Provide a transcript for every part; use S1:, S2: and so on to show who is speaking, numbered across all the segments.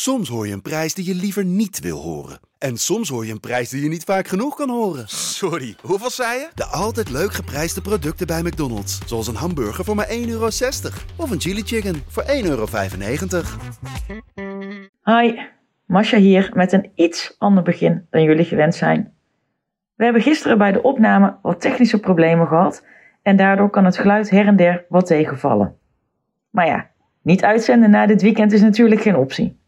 S1: Soms hoor je een prijs die je liever niet wil horen. En soms hoor je een prijs die je niet vaak genoeg kan horen.
S2: Sorry, hoeveel zei je?
S1: De altijd leuk geprijsde producten bij McDonald's. Zoals een hamburger voor maar 1,60 euro. Of een chili chicken voor 1,95 euro.
S3: Hi, Masha hier met een iets ander begin dan jullie gewend zijn. We hebben gisteren bij de opname wat technische problemen gehad en daardoor kan het geluid her en der wat tegenvallen. Maar ja, niet uitzenden na dit weekend is natuurlijk geen optie.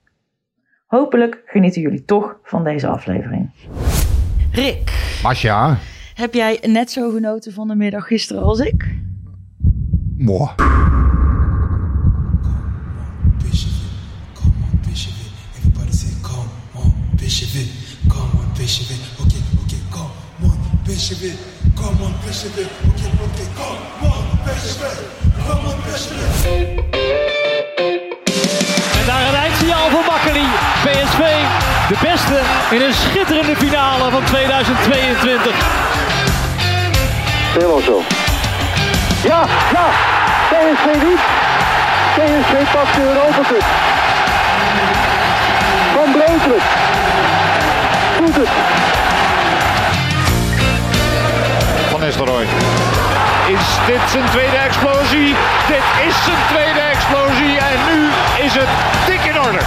S3: Hopelijk genieten jullie toch van deze aflevering. Rick,
S4: Masja,
S3: heb jij net zo genoten van de middag gisteren als ik?
S4: mooi.
S5: En daar een eindsignaal voor Makkeli. PSV, de beste in een schitterende finale van 2022.
S6: Helemaal zo. Ja, ja. PSV niet. PSV pakt de Europa Cup. Van Breukelen. Doet het.
S4: Van Nistelrooy.
S7: Is dit zijn tweede explosie? Dit is zijn tweede explosie en nu is het dik in orde.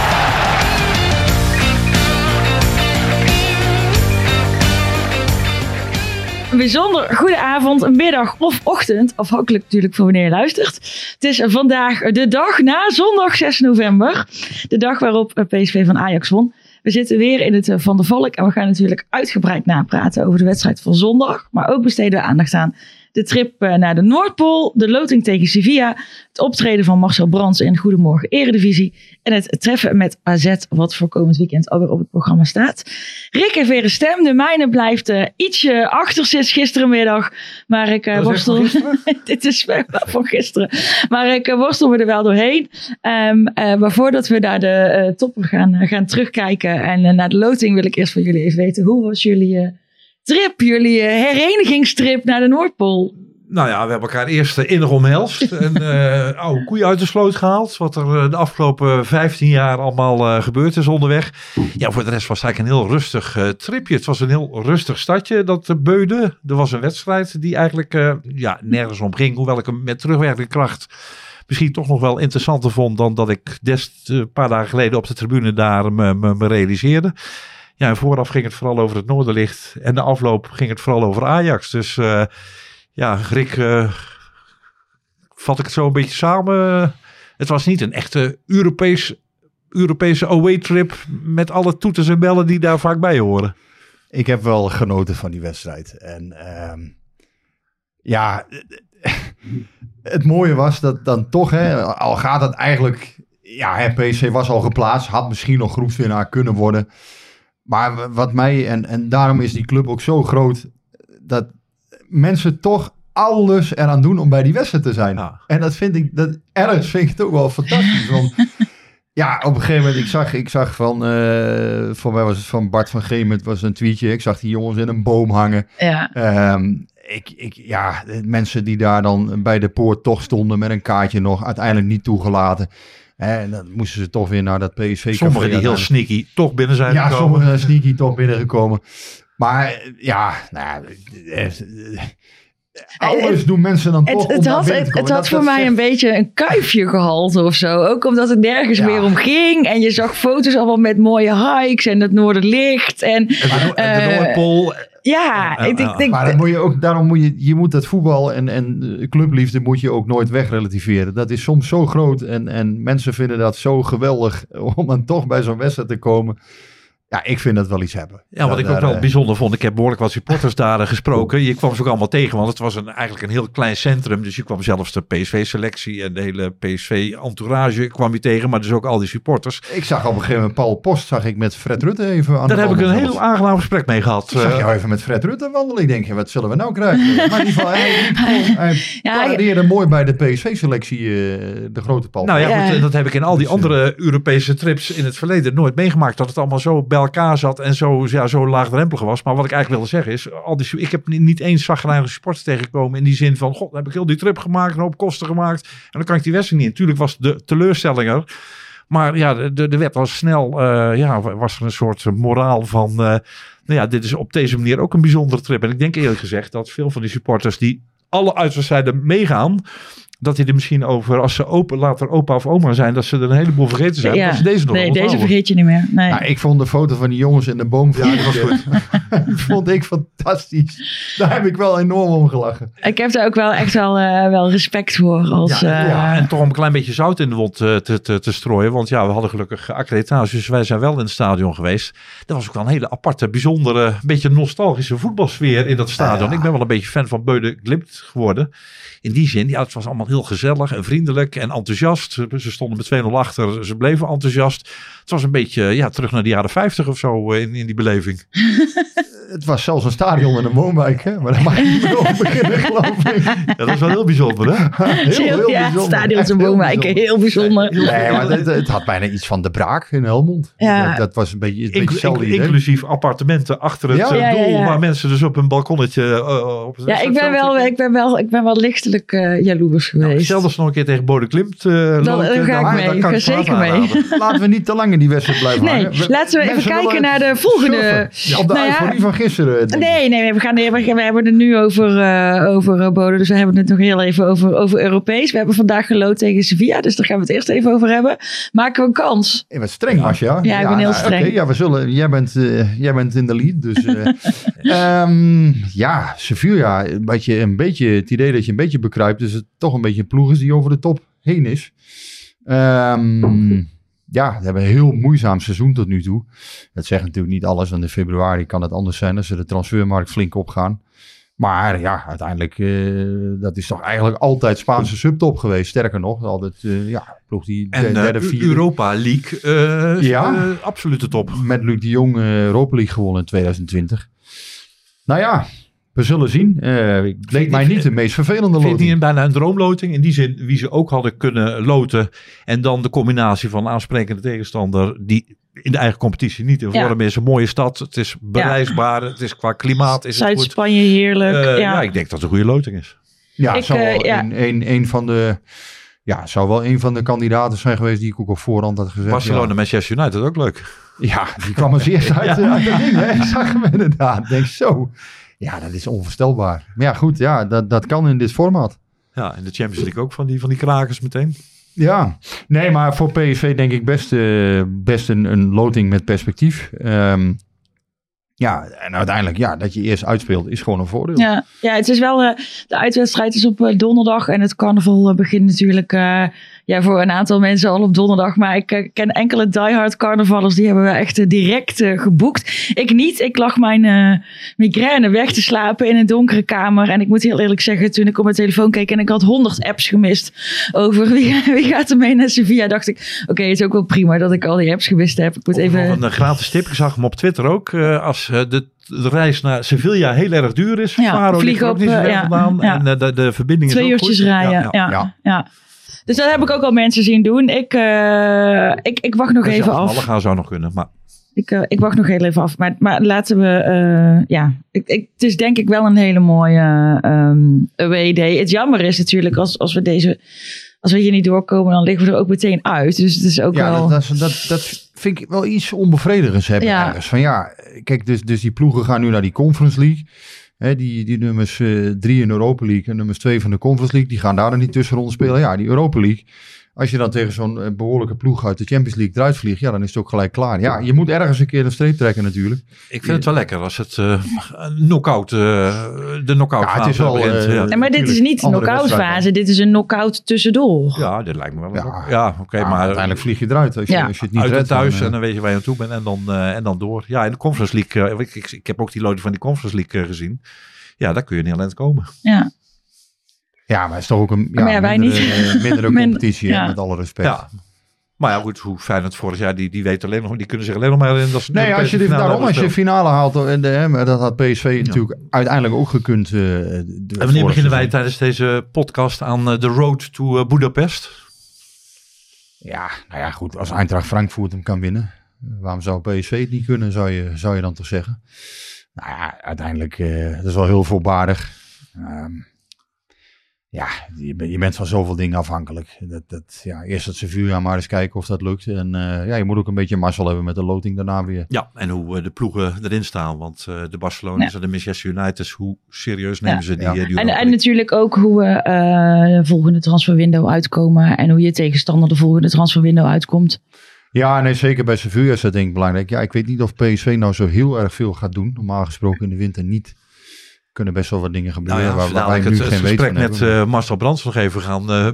S3: Een bijzonder goede avond, middag of ochtend, afhankelijk natuurlijk van wanneer je luistert. Het is vandaag de dag na zondag 6 november, de dag waarop PSV van Ajax won. We zitten weer in het eh, Van der Valk en we gaan natuurlijk uitgebreid napraten over de wedstrijd van zondag, maar ook besteden we aandacht aan de trip eh, naar de Noordpool, de loting tegen Sevilla, het optreden van Marcel Brands in Goedemorgen Eredivisie en het treffen met AZ, wat voor komend weekend alweer op het programma staat. Rick heeft weer een stem, de mijne blijft eh, ietsje achter sinds gisterenmiddag, maar ik eh, worstel... Dit is wel van gisteren, maar ik worstel me er wel doorheen. Ehm, eh, maar voordat we naar de topper gaan, gaan terugkijken en naar de loting wil ik eerst van jullie even weten, hoe was jullie trip, jullie eh, herenigingstrip naar de Noordpool?
S8: Nou ja, we hebben elkaar eerst eh, innig omhelst. en eh, oude koeien uit de sloot gehaald. Wat er de afgelopen 15 jaar allemaal gebeurd is onderweg. Ja, voor de rest was het eigenlijk een heel rustig tripje. Het was een heel rustig stadje, dat uh, Beude. Er was een wedstrijd die eigenlijk ja, nergens om ging. Hoewel ik hem met terugwerkende kracht misschien toch nog wel interessanter vond... dan dat ik des een paar dagen geleden op de tribune daar me, me, me realiseerde. Ja, vooraf ging het vooral over het Noorderlicht. En de afloop ging het vooral over Ajax. Dus... eh, ja, Rick, eh, vat ik het zo een beetje samen. Het was niet een echte Europese away trip met alle toeters en bellen die daar vaak bij horen.
S4: Ik heb wel genoten van die wedstrijd. En ehm, ja, het mooie was dat dan toch, hè, al gaat het eigenlijk... Ja, PSV was al geplaatst, had misschien nog groepswinnaar kunnen worden. Maar wat mij, en, en daarom is die club ook zo groot, dat mensen toch alles eraan doen om bij die wedstrijd te zijn.
S8: Ja.
S4: En dat vind ik, dat ergens vind ik het ook wel fantastisch. Want ja, op een gegeven moment, ik zag, ik zag van, eh, voor mij was het van Bart van Geemt, was een tweetje. Ik zag die jongens in een boom hangen.
S3: Ja,
S4: Ehm, ik, ik, ja, mensen die daar dan bij de poort toch stonden met een kaartje nog, uiteindelijk niet toegelaten. En dan moesten ze toch weer naar dat PSV.
S8: Sommigen die heel sneaky toch binnen zijn
S4: Ja,
S8: gekomen.
S4: sommigen sneaky toch binnengekomen. Maar eh, ja, nou, eh, eh, alles doen mensen dan toch
S3: het,
S4: om
S3: het
S4: naar
S3: had, het, het had
S4: Dat-
S3: voor
S4: dat
S3: mij
S4: zegt-
S3: een beetje een kuifje gehalte of zo. Ook omdat het nergens
S4: Ja.
S3: meer om ging. En je zag foto's allemaal met mooie hikes en het noorderlicht. En
S8: En de, en de
S3: Eh,
S8: Noordpool.
S3: Ja, ik, ik denk...
S4: Maar dan moet je ook, daarom moet je, je moet dat voetbal en, en eh, clubliefde moet je ook nooit wegrelativeren. Dat is soms zo groot en, en mensen vinden dat zo geweldig om dan toch bij zo'n wedstrijd te komen. Ja, ik vind dat wel iets hebben.
S8: Ja, wat ik ook wel
S4: eh,
S8: bijzonder vond. Ik heb behoorlijk wat supporters daar gesproken. Je kwam ze ook allemaal tegen, want het was een, eigenlijk een heel klein centrum. Dus je kwam zelfs de PSV-selectie en de hele PSV-entourage kwam je tegen. Maar dus ook al die supporters.
S4: Ik zag op een gegeven moment Paul Post, zag ik met Fred Rutte even aan
S8: Daar
S4: de
S8: heb ik een heel aangenaam gesprek mee gehad.
S4: Ik zag
S8: Eh,
S4: jou even met Fred Rutte wandelen. Ik denk, wat zullen we nou krijgen? Maar in ieder geval, hij, hij mooi bij de PSV-selectie, eh, de grote Paul.
S8: Nou ja,
S3: Ja.
S8: goed, en dat heb ik in al die
S4: Dus,
S8: andere Europese trips in het verleden nooit meegemaakt. Dat het allemaal zo elkaar zat en zo, ja, zo laagdrempelig was. Maar wat ik eigenlijk wilde zeggen is, al die, ik heb niet, eens zagrijnige supporters tegengekomen in die zin van, god, dan heb ik heel die trip gemaakt, een hoop kosten gemaakt. En dan kan ik die wedstrijd niet. Natuurlijk was de teleurstelling er. Maar ja, er er werd al snel, eh, ja, was er een soort moraal van, eh, nou ja, dit is op deze manier ook een bijzondere trip. En ik denk eerlijk gezegd dat veel van die supporters die alle uitwedstrijden meegaan, dat die er misschien over, als ze open, later opa of oma zijn, dat ze er een heleboel vergeten zijn.
S3: Ja.
S8: Dat ze deze nog
S3: nee, deze vergeet je niet meer. Nee.
S4: Ja, ik vond de foto van die jongens in de boom
S8: Ja, die was goed.
S4: vond ik fantastisch. Daar heb ik wel enorm om gelachen.
S3: Ik heb daar ook wel echt wel, eh, wel respect voor. Als,
S8: Ja,
S3: eh,
S8: ja, en toch om een klein beetje zout in de wond eh, te, te, te strooien. Want ja, we hadden gelukkig accreditatie, dus wij zijn wel in het stadion geweest. Er was ook wel een hele aparte, bijzondere, beetje nostalgische voetbalsfeer in dat stadion. Ik ben wel een beetje fan van Beude Glimt geworden. In die zin, ja, het was allemaal heel gezellig en vriendelijk en enthousiast. Ze stonden met 2-0 achter, ze bleven enthousiast. Het was een beetje, ja, terug naar de jaren 50 of zo eh, in, in die beleving.
S4: Het was zelfs een stadion in een woonwijk, hè? maar daar mag je niet over beginnen, geloof ik.
S8: Ja, dat is wel heel bijzonder, hè?
S4: Heel,
S3: ja,
S4: bijzonder.
S3: stadions en
S4: Heel
S3: woonwijken,
S4: bijzonder.
S3: heel bijzonder.
S4: Nee, maar het, het had bijna iets van de braak in Helmond.
S3: Ja.
S4: Dat, dat was een beetje, een beetje hetzelfde idee.
S8: inclusief appartementen achter het
S4: Ja.
S8: eh,
S3: Ja, ja,
S8: doel,
S3: ja.
S8: waar mensen dus op een balkonnetje... eh, op
S3: Ja, ik ben wel, ik ben wel, ik ben wel lichtelijk eh jaloers geweest.
S8: Stel dat ze nog een keer tegen Bode Klimt eh
S3: Dan- ga ik
S8: dan-
S3: mee.
S8: dan kan
S3: Ga
S8: ik
S3: zeker mee.
S4: Laten we niet te lang in die wedstrijd blijven
S3: Nee,
S4: hangen.
S3: laten we even kijken naar de volgende.
S4: Ja, op de
S3: Nou ja,
S4: euforie van gisteren. ik.
S3: Nee, nee, nee, we, gaan, we, we hebben het nu over, eh over eh, Bodo, dus we hebben het nog heel even over, over Europees. We hebben vandaag geloot tegen Sevilla, dus daar gaan we het eerst even over hebben. Maken we een kans?
S4: Je bent streng, Masja.
S3: Ja, ik ben heel
S4: nou,
S3: streng.
S4: oké, ja, we zullen, jij, bent, eh, jij bent in de lead. Dus, eh, ehm, ja, Sevilla, een beetje, een beetje het idee dat je een beetje bekruipt. Dus het toch een beetje een ploeg is die over de top heen is. Ehm, ja, ze hebben een heel moeizaam seizoen tot nu toe. Dat zegt natuurlijk niet alles, want in februari kan het anders zijn als ze de transfermarkt flink opgaan. Maar ja, uiteindelijk, eh, dat is toch eigenlijk altijd Spaanse subtop geweest. Sterker nog, altijd, eh, ja, ploeg die de-
S8: En eh,
S4: derde, vierde...
S8: Europa League, eh
S4: Ja.
S8: absolute top.
S4: met Luc de Jong Europa League gewonnen in 2020. Nou ja, we zullen zien. Eh het leek mij niet de meest vervelende
S8: Vind niet
S4: loting.
S8: een, bijna een droomloting? In die zin, wie ze ook hadden kunnen loten. En dan de combinatie van aansprekende tegenstander die in de eigen competitie niet in
S3: Ja.
S8: vorm is. Een mooie stad, het is bereisbaar, het is qua klimaat is het goed.
S3: Zuid-Spanje, heerlijk.
S8: Eh,
S3: ja.
S8: ja. ik denk dat het een goede loting is.
S4: Ja,
S3: Ik,
S4: zou
S3: eh,
S4: wel
S3: ja.
S4: een, een, een van de... Ja, zou wel een van de kandidaten zijn geweest die ik ook op voorhand had gezegd.
S8: Barcelona, Manchester United ook leuk.
S4: Ja, ja die kwam als eerste uit. Hè? Ik zag hem inderdaad. Ik Denk zo. Ja, dat is onvoorstelbaar. Maar ja, goed. Ja, dat, dat kan in dit format.
S8: Ja, en de Champions League ook van die, van die krakers meteen.
S4: Ja, nee, maar voor PSV denk ik best, eh, best een, een loting met perspectief. Ehm, ja, en uiteindelijk, ja, dat je eerst uitspeelt is gewoon een voordeel.
S3: Ja, ja, het is wel. eh, de uitwedstrijd is op eh, donderdag. En het carnaval begint natuurlijk. Ja, voor een aantal mensen al op donderdag. Maar ik eh, ken enkele diehard carnavallers. Die hebben we echt eh, direct eh, geboekt. Ik niet. Ik lag mijn eh, migraine weg te slapen in een donkere kamer. En ik moet heel eerlijk zeggen, toen ik op mijn telefoon keek. En ik had honderd apps gemist. Over wie, wie gaat er mee naar Sevilla. Dacht ik, oké, het is ook wel prima dat ik al die apps gemist heb. Ik moet
S8: Even... een gratis tip, ik zag hem op Twitter ook. eh, als de, de reis naar Sevilla heel erg duur is.
S3: Ja,
S8: Faro ligt ook
S3: op,
S8: niet zo ver
S3: ja,
S8: vandaan.
S3: ja.
S8: En eh, de, de verbinding is
S3: Twee
S8: ook
S3: uurtjes
S8: goed.
S3: rijden. Ja,
S4: ja.
S3: Dus dat heb ik ook al mensen zien doen. Ik, eh, ik, ik wacht nog even af.
S8: gaan zou nog kunnen. Maar
S3: Ik, eh, ik wacht nog heel even af. Maar, maar laten we. eh, ja, ik, ik, het is denk ik wel een hele mooie ehm away day. Het jammer is natuurlijk als, als we deze. Als we hier niet doorkomen, dan liggen we er ook meteen uit. Dus het is ook
S4: Ja,
S3: wel.
S4: dat, dat, dat, dat vind ik wel iets onbevredigends hebben
S3: Ja.
S4: ergens. Van ja, kijk, dus, dus die ploegen gaan nu naar die Conference League. Die, die nummers eh, drie in Europa League en nummers twee van de Conference League, die gaan daar dan niet tussenronde spelen. Ja, die Europa League. Als je dan tegen zo'n eh, behoorlijke ploeg uit de Champions League eruit vliegt, ja, dan is het ook gelijk klaar. Ja, je moet ergens een keer een streep trekken natuurlijk.
S8: ik vind het wel lekker als het eh een knockout, eh, de knockout
S4: Ja, het is
S8: begint.
S4: eh,
S8: ja.
S3: Maar dit is niet een
S4: andere
S3: knock-out fase. Dit is een knock-out tussendoor.
S8: ja, dit lijkt me wel.
S4: Ja.
S8: Ja, oké,
S4: Ja,
S8: maar
S4: uiteindelijk vlieg je eruit als je,
S3: Ja.
S4: als je het niet
S8: uit
S4: redt.
S8: thuis en dan weet je waar je aan toe bent en dan, eh, en dan door. Ja, in de Conference League, ik, ik, ik heb ook die loting van die Conference League gezien. Ja, daar kun je niet aan komen.
S3: Ja.
S4: Ja, maar het is toch ook een ja,
S3: Maar ja, wij
S4: mindere,
S3: niet.
S4: eh, mindere competitie,
S3: ja.
S4: met alle respect.
S8: Ja. Maar ja, goed, hoe fijn het vorig jaar, die, die weten alleen nog, die kunnen zich alleen nog maar in dat ze
S4: Nee, als je,
S8: finale
S4: daarom, als je de finale haalt, en de, hè, maar dat had PSV natuurlijk uiteindelijk ook gekund. eh, de
S8: En wanneer beginnen wij tijdens deze podcast aan eh, de road to eh, Budapest?
S4: Ja, nou ja, goed. Als Eintracht Frankfurt hem kan winnen, waarom zou PSV het niet kunnen, zou je, zou je dan toch zeggen? Nou ja, uiteindelijk, eh dat is wel heel voorbaardig. Ehm, ja, je, bent- je bent van zoveel dingen afhankelijk. Dat, dat, ja, eerst dat Sevilla maar eens kijken of dat lukt. En eh, ja, je moet ook een beetje mazzel hebben met de loting daarna weer.
S8: Ja, en hoe eh, de ploegen erin staan. Want eh, de Barcelona's
S3: Ja.
S8: en de Manchester Uniteds, hoe serieus nemen
S3: Ja.
S8: ze die,
S4: Ja.
S8: die
S3: En, en natuurlijk ook hoe we eh, de volgende transferwindow uitkomen. En hoe je tegenstander de volgende transferwindow uitkomt.
S4: Ja, nee, zeker bij Sevilla is dat denk ik belangrijk. Ja, ik weet niet of PSV nou zo heel erg veel gaat doen. Normaal gesproken in de winter niet. Kunnen best wel wat dingen
S8: Nou
S4: gebeuren
S8: ja,
S4: waar,
S8: we
S4: waar wij nu
S8: het, het
S4: geen weet
S8: gesprek
S4: van
S8: met
S4: hebben.
S8: eh, Marcel Brands nog even gaan eh,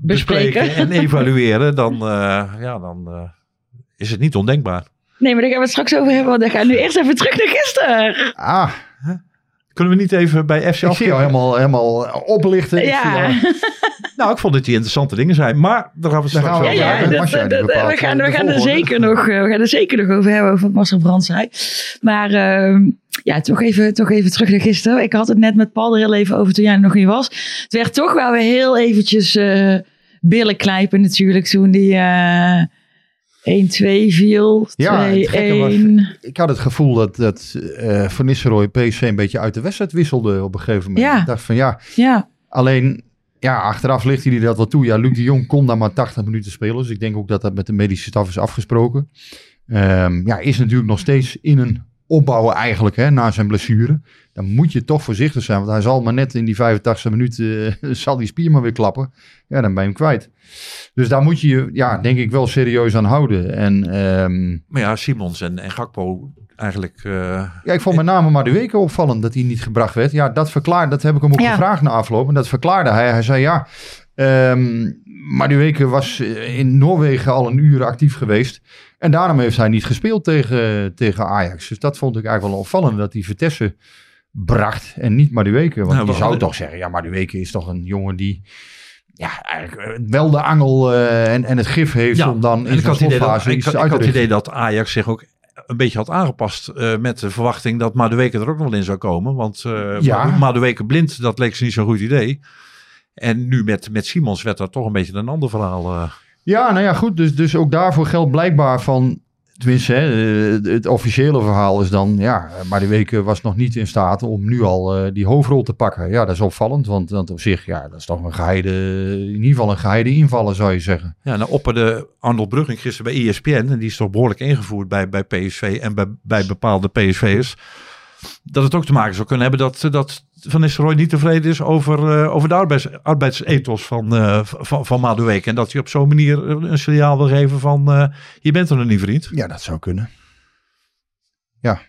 S8: bespreken.
S3: Bespreken.
S8: en evalueren, dan, eh, ja, dan eh, is het niet ondenkbaar.
S3: Nee, maar daar gaan we het straks over hebben. Want dan gaan we nu eerst even terug naar gisteren.
S4: Ah,
S8: Kunnen we niet even bij FC
S4: ik zie jou
S8: afkijken?
S4: helemaal, helemaal oplichten. Ik zie
S3: Ja.
S8: Nou, ik vond dat die interessante dingen zijn. Maar daar gaan we straks
S4: gaan we
S8: over
S3: Ja, dat- dat- we gaan,
S4: eh,
S3: we gaan er zeker nog, eh, we gaan er zeker nog over hebben, over wat Marcel Brands zei. Maar ehm, ja, toch even, toch even terug naar gisteren. Ik had het net met Paul er heel even over toen jij er nog niet was. Het werd toch wel weer heel eventjes eh billen knijpen natuurlijk toen die eh 1-2 viel. 2-1.
S4: Ja, het gekke was- ik had het gevoel dat, dat eh Van Nistelrooy PSV een beetje uit de wedstrijd wisselde op een gegeven moment.
S3: Ja.
S4: Ik dacht van ja,
S3: Ja,
S4: alleen ja, achteraf ligt hij dat wel toe. Ja, Luc de Jong kon daar maar 80 minuten spelen. Dus ik denk ook dat dat met de medische staf is afgesproken. Ehm, ja, is natuurlijk nog steeds in een opbouwen eigenlijk hè, na zijn blessure. Dan moet je toch voorzichtig zijn. Want hij zal maar net in die 85 minuten eh, zal die spier maar weer klappen. Ja, dan ben je hem kwijt. Dus daar moet je je, ja, denk ik wel serieus aan houden. En ehm,
S8: Maar ja, Simons en, en Gakpo eigenlijk... eh,
S4: ja, ik vond met name maar de weken opvallend dat hij niet gebracht werd. Ja, dat verklaarde, dat heb ik hem ook
S3: Ja.
S4: gevraagd na afloop. En dat verklaarde hij. Hij zei ja, ehm maar die weken was eh, in Noorwegen al een uur actief geweest. En daarom heeft hij niet gespeeld tegen, tegen Ajax. Dus dat vond ik eigenlijk wel opvallend dat hij Vitesse bracht en niet Madueke. Want
S8: Nou,
S4: je
S8: we
S4: zou toch zeggen, ja, Madueke is toch een jongen die ja, eigenlijk eh, wel de angel eh, en, en het gif heeft
S8: Ja,
S4: om dan in
S8: ik
S4: zo'n
S8: dat,
S4: slotfase
S8: ik,
S4: iets
S8: had- ik
S4: uit
S8: had het idee dat Ajax zich ook een beetje had aangepast met de verwachting dat Madueke er ook nog wel in zou komen. Want
S4: Ja.
S8: Madueke blind, dat leek ze niet zo'n goed idee. En nu met, met Simons werd dat toch een beetje een ander verhaal. eh.
S4: Ja, nou ja, goed. Dus, dus ook daarvoor geldt blijkbaar van. Tenminste, hè, eh, het, officiële verhaal is dan. Ja, maar de weken was nog niet in staat om nu al eh, die hoofdrol te pakken. Ja, dat is opvallend. Want, want op zich, ja, dat is toch een geheide. In ieder geval een geheide invaller, zou je zeggen.
S8: Ja, nou opperde Arnold Brugging gisteren bij ESPN. En die is toch behoorlijk ingevoerd bij, bij PSV en bij, bij bepaalde PSV'ers. Dat het ook te maken zou kunnen hebben dat, dat Van Nistelrooy niet tevreden is over, eh, over de arbeids, arbeidsethos van, eh van, van Madueke. En dat hij op zo'n manier een signaal wil geven van eh, je bent er nog niet vriend.
S4: Ja, dat zou kunnen. Ja.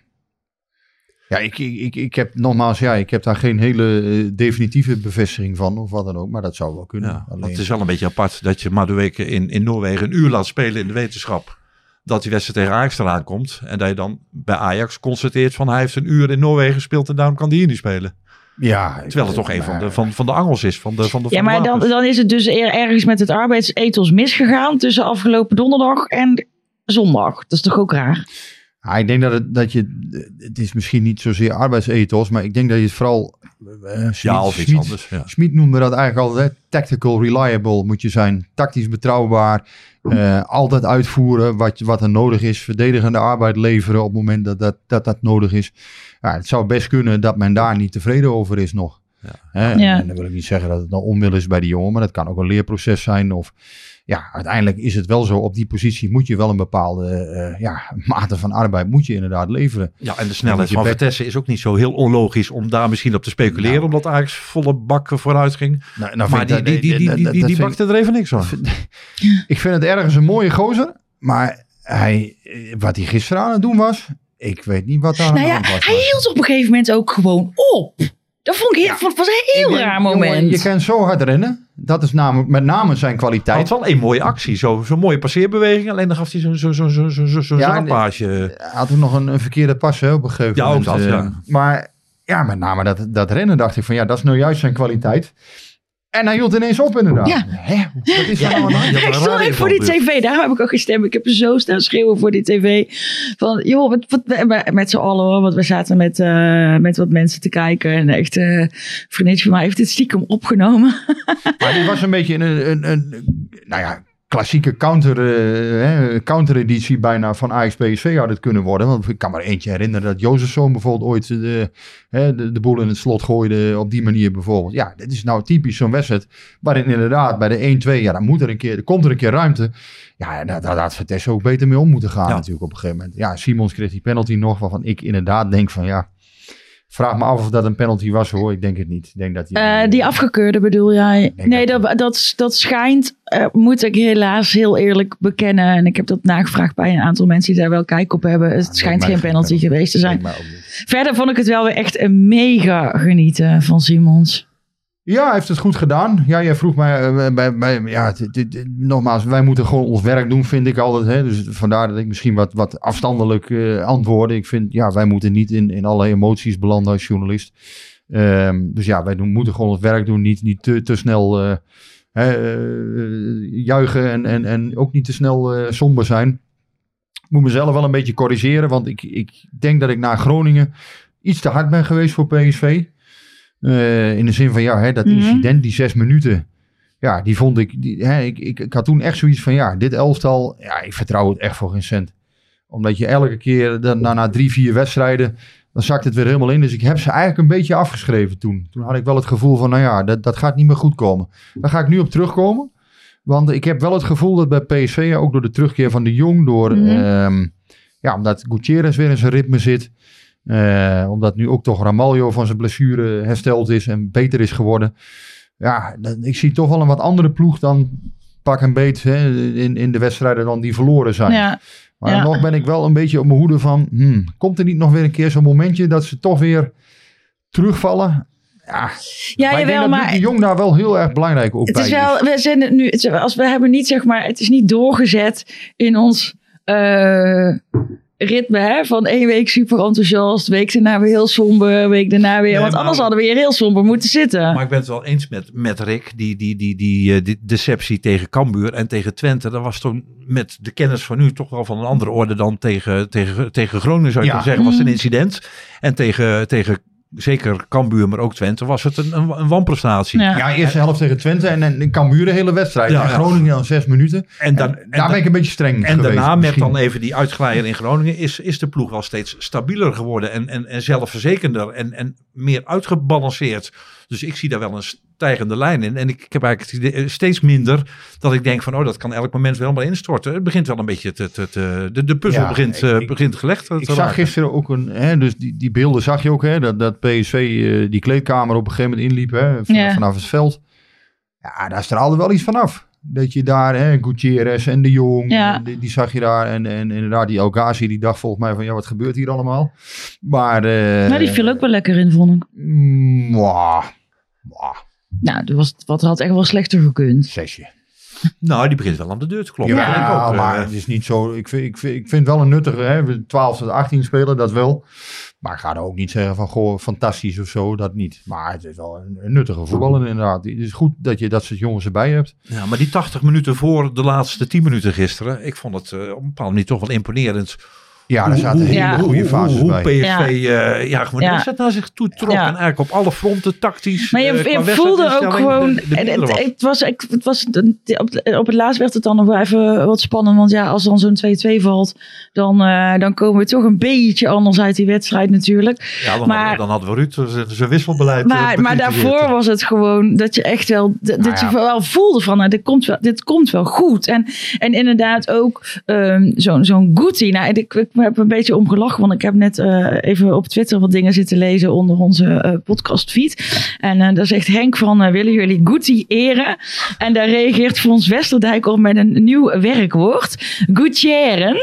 S4: Ja, ik, ik, ik, heb nogmaals, ja, ik heb daar geen hele eh, definitieve bevestiging van of wat dan ook. Maar dat zou wel kunnen.
S8: Ja,
S4: Alleen,
S8: het is wel een beetje apart dat je Madueke in, in Noorwegen een uur laat spelen in de wetenschap. Dat die wedstrijd tegen Ajax eraan komt. En dat je dan bij Ajax constateert van hij heeft een uur in Noorwegen gespeeld en daarom kan hij hier niet spelen.
S4: Ja,
S8: Terwijl het toch een
S4: maar-
S8: van de, van, van de angels is. Van de, van de,
S3: ja
S8: van
S3: maar dan, dan is het dus er- ergens met het arbeidsethos misgegaan tussen afgelopen donderdag en zondag. Dat is toch ook raar?
S4: Ja, ik denk dat het, dat je, het is misschien niet zozeer arbeidsethos, maar ik denk dat je het vooral, Smit-
S8: Ja, of iets anders. Ja.
S4: Smit noemde dat eigenlijk altijd, hè, tactical reliable moet je zijn, tactisch betrouwbaar, eh, altijd uitvoeren wat, wat er nodig is, verdedigende arbeid leveren op het moment dat dat, dat, dat nodig is. Ja, het zou best kunnen dat men daar niet tevreden over is nog. Hè, en-
S3: Ja.
S4: En dan wil ik niet zeggen dat het dan onwil is bij die jongen, maar dat kan ook een leerproces zijn of ja, uiteindelijk is het wel zo. Op die positie moet je wel een bepaalde eh, ja, mate van arbeid moet je inderdaad leveren.
S8: ja, en de snelheid van
S4: back-
S8: Vitesse is ook niet zo heel onlogisch om daar misschien op te speculeren.
S4: Nou.
S8: Omdat Ajax volle bak vooruit ging.
S4: Nou, nou
S8: maar die, die, die, die, die, die, bakte er even niks van.
S4: ik- Ik vind het ergens een mooie gozer, maar hij, wat hij gisteren aan het doen was, ik weet niet wat daar aan
S3: Nou ja,
S4: was.
S3: hij hield op een gegeven moment ook gewoon op. Dat vond ik heel, vond- was een heel
S4: Ik denk,
S3: raar
S4: jongen,
S3: moment.
S4: je kan zo hard rennen. Dat is namelijk met name zijn
S8: Hij
S4: kwaliteit.
S8: had wel een mooie actie. Zo'n zo mooie passeerbeweging. Alleen dan gaf hij zo'n zo, zo, zo, zo, zo, zo
S4: Ja. Hij had ook nog een, een verkeerde pas hè, op een gegeven
S8: Ja, ook
S4: moment.
S8: dat,
S4: eh.
S8: ja.
S4: Maar ja, met name dat, dat rennen dacht ik van ja, dat is nou juist zijn kwaliteit. En hij hield ineens op inderdaad.
S3: Ja.
S4: Hè? Wat is er nou?
S8: Ja,
S3: ik stond even voor die tv, daarom heb ik ook gestemd. Ik heb zo staan schreeuwen voor die tv. Van, joh, wat, wat, met, met z'n allen hoor. Want we zaten met, eh, met wat mensen te kijken. En echt, eh, een vriendinnetje van mij heeft dit stiekem opgenomen.
S4: Maar die was een beetje een, een, een nou ja, klassieke counter, eh, hè, countereditie bijna van Ajax PSV had het kunnen worden. Want ik kan me eentje herinneren dat Jozefzoon bijvoorbeeld ooit de, hè, de, de boel in het slot gooide op die manier bijvoorbeeld. Ja, dit is nou typisch zo'n wedstrijd waarin inderdaad bij de 1-2, ja, dan moet er een keer, er komt er een keer ruimte. Ja, daar, daar had Vitesse ook beter mee om moeten gaan
S8: Ja.
S4: natuurlijk op een gegeven moment. Ja, Simons kreeg die penalty nog, waarvan ik inderdaad denk van ja, vraag me af of dat een penalty was hoor. Ik denk het niet. Ik denk dat hij,
S3: Eh, die afgekeurde bedoel jij? Nee,
S4: dat-
S3: dat, dat, dat schijnt, eh, moet ik helaas heel eerlijk bekennen. En ik heb dat nagevraagd bij een aantal mensen die daar wel kijk op hebben. Het schijnt geen penalty geweest te zijn. Verder vond ik het wel weer echt een mega genieten van Simons.
S4: Ja, hij heeft het goed gedaan. Ja, jij vroeg mij, eh, bij, bij, ja, nogmaals, wij moeten gewoon ons werk doen, vind ik altijd. Hè? Dus vandaar dat ik misschien wat, wat afstandelijk eh antwoorden. Ik vind, ja, wij moeten niet in, in alle emoties belanden als journalist. Ehm, dus ja, wij moeten gewoon ons werk doen, niet, niet te, te snel eh, hè, juichen en, en, en ook niet te snel somber zijn. Ik moet mezelf wel een beetje corrigeren, want ik, ik denk dat ik na Groningen iets te hard ben geweest voor PSV. Eh, in de zin van, ja, hè, dat
S3: Mhm.
S4: incident, die zes minuten. Ja, die vond ik, die, hè, ik, ik. Ik had toen echt zoiets van, ja, dit elftal, ja, ik vertrouw het echt voor geen cent. Omdat je elke keer, dan, na, na drie, vier wedstrijden, dan zakt het weer helemaal in. Dus ik heb ze eigenlijk een beetje afgeschreven toen. Toen had ik wel het gevoel van, nou ja, dat, dat gaat niet meer goed komen. Daar ga ik nu op terugkomen. Want ik heb wel het gevoel dat bij PSV, ook door de terugkeer van de Jong, door,
S3: Mhm.
S4: ehm, ja, omdat Gutierrez weer in zijn ritme zit. Eh, omdat nu ook toch Ramaljo van zijn blessure hersteld is en beter is geworden. Ja, dan- ik zie toch wel een wat andere ploeg dan pak en beet hè, in, in de wedstrijden dan die verloren zijn.
S3: Ja,
S4: Maar
S3: Ja.
S4: nog ben ik wel een beetje op mijn hoede van, hmm, komt er niet nog weer een keer zo'n momentje dat ze toch weer terugvallen? Ja,
S3: ja
S4: maar
S3: jawel,
S4: dat
S3: maar
S4: de Jong daar wel heel erg belangrijk op
S3: het
S4: bij
S3: is wel, we zijn het nu, het is- als we hebben niet zeg maar, het is niet doorgezet in ons eh, ritme hè, van één week super enthousiast, week daarna weer heel somber, week daarna weer,
S8: Nee,
S3: want
S8: maar-
S3: anders hadden we hier heel somber moeten zitten.
S8: Maar ik ben het wel eens met, met Rick. Die, die, die, die, eh, die deceptie tegen Cambuur en tegen Twente. Dat was toen met de kennis van nu toch wel van een andere orde dan tegen, tegen, tegen Groningen zou je
S4: Ja.
S8: kunnen zeggen. Was het een
S3: Mm.
S8: incident. En tegen, tegen zeker Cambuur, maar ook Twente was het een, een, een wanprestatie.
S3: Ja.
S4: Ja, eerste helft tegen Twente en, en Cambuur de hele wedstrijd.
S8: Ja,
S4: en
S8: ja.
S4: Groningen dan zes minuten.
S8: En, dan,
S4: En
S8: en,
S4: daar
S8: dan-
S4: ben ik een beetje streng
S8: en
S4: geweest.
S8: daarna met dan even die uitglijer in Groningen is, is de ploeg wel steeds stabieler geworden en, en, en zelfverzekender en, en meer uitgebalanceerd. Dus ik zie daar wel een stijgende lijn in. En ik, ik heb eigenlijk eh, steeds minder dat ik denk van, oh, dat kan elk moment wel maar instorten. Het begint wel een beetje te, te, te- de, de puzzel
S4: Ja,
S8: begint,
S4: ik-
S8: eh, begint gelegd te
S4: Ik zag
S8: raken.
S4: gisteren ook een, hè, dus die, die beelden zag je ook, hè, dat, dat PSV eh, die kleedkamer op een gegeven moment inliep, hè, van-
S3: Ja.
S4: vanaf het veld. Ja, daar straalde wel iets vanaf. Dat je daar, hè, Gutierrez en de Jong,
S3: Ja.
S4: die, die zag je daar. En, en inderdaad, die El Ghazi, die dacht volgens mij van, ja, wat gebeurt hier allemaal? Maar, eh
S3: maar die viel ook wel lekker in, vond ik.
S4: mm, mwah,
S3: Nou, dat was, wat had echt wel slechter gekund.
S4: zesje.
S8: Nou, die begint wel aan de deur te kloppen.
S4: Ja,
S8: ook, eh.
S4: maar het is niet zo. Ik vind, ik vind, ik vind wel een nuttige. Hè, we 12 tot 18 spelen, dat wel. Maar ik ga er ook niet zeggen van goh, fantastisch of zo. Dat niet. Maar het is wel een, een nuttige voetballer inderdaad. Het is goed dat je dat soort jongens erbij hebt.
S8: Ja, maar die 80 minuten voor de laatste 10 minuten gisteren, ik vond het eh, op een bepaalde manier toch wel imponerend.
S4: Ja, er zaten hele
S3: Ja.
S4: goede
S8: hoe,
S4: fases
S8: hoe,
S4: bij.
S8: PSV
S3: Ja.
S8: ja. ja, gewoon wedstrijd naar zich toe trok.
S3: Ja.
S8: En eigenlijk op alle fronten tactisch.
S3: Maar je,
S8: eh,
S3: je voelde ook gewoon.
S8: de- de
S3: en het,
S8: was.
S3: het was, ik, het was op, op het laatst werd het dan nog wel even wat spannend. Want ja, als dan zo'n 2-2 valt, dan, eh, dan komen we toch een beetje anders uit die wedstrijd natuurlijk.
S8: Ja, dan,
S3: maar-
S8: hadden, we- dan hadden we Ruud zijn- wisselbeleid.
S3: Maar, maar daarvoor was het gewoon dat je echt wel, dat,
S4: Nou
S3: dat je wel voelde van, nou, dit, komt wel, dit komt wel goed. En, en inderdaad ook ehm, zo'n zo'n Guti. Nou, ik heb een beetje om gelachen, want ik heb net eh, even op Twitter wat dingen zitten lezen onder onze eh podcastfeed. En eh, daar zegt Henk van, willen jullie Guti eren? En daar reageert Fons Westerdijk op met een nieuw werkwoord. Gutieren.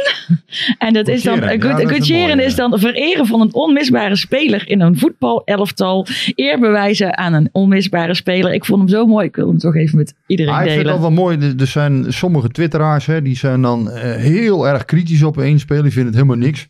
S3: En dat is dan, uh,
S4: ja, dat is mooie,
S3: is dan vereren van een onmisbare speler in een voetbalelftal. Eer bewijzen aan een onmisbare speler. Ik vond hem zo mooi. Ik wil hem toch even met iedereen
S4: Ah, ik vind
S3: delen.
S4: wel mooi. Er- zijn sommige twitteraars, hè, die zijn dan heel erg kritisch op één speler. Die vinden het helemaal niks.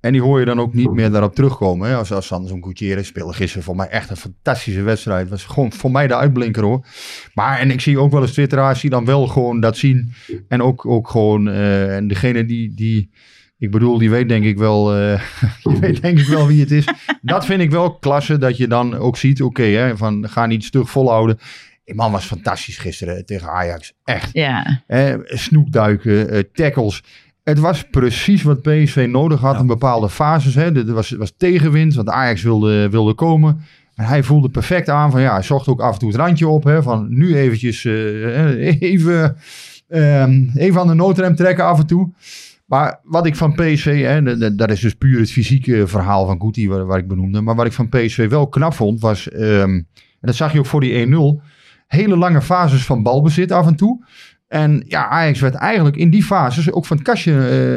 S4: En die hoor je dan ook niet meer daarop terugkomen. Hè. Als, als dan zo'n Gutierrez speelde gisteren voor mij echt een fantastische wedstrijd. Was gewoon voor mij de uitblinker hoor. Maar en ik zie ook wel eens twitteraars die dan wel gewoon dat zien. En ook, ook gewoon, eh, en degene die, die, ik bedoel, die weet denk ik wel, eh, die weet denk ik wel wie het is. Dat vind ik wel klasse, dat je dan ook ziet, oké, hè, van ga niet stug volhouden. Die man was fantastisch gisteren tegen Ajax. Echt.
S3: Ja.
S4: Eh, snoekduiken, eh, tackles. Het was precies wat PSV nodig had in bepaalde fases. Hè. Er was, was tegenwind, want Ajax wilde, wilde komen. En hij voelde perfect aan van ja, hij zocht ook af en toe het randje op. Hè, van nu eventjes eh, even, ehm, even aan de noodrem trekken af en toe. Maar wat ik van PSV, hè, dat- is dus puur het fysieke verhaal van Guti waar, waar ik benoemde. Maar wat ik van PSV wel knap vond was, ehm, en dat zag je ook voor die 1-0, hele lange fases van balbezit af en toe. En ja, Ajax werd eigenlijk in die fases ook van het, kastje,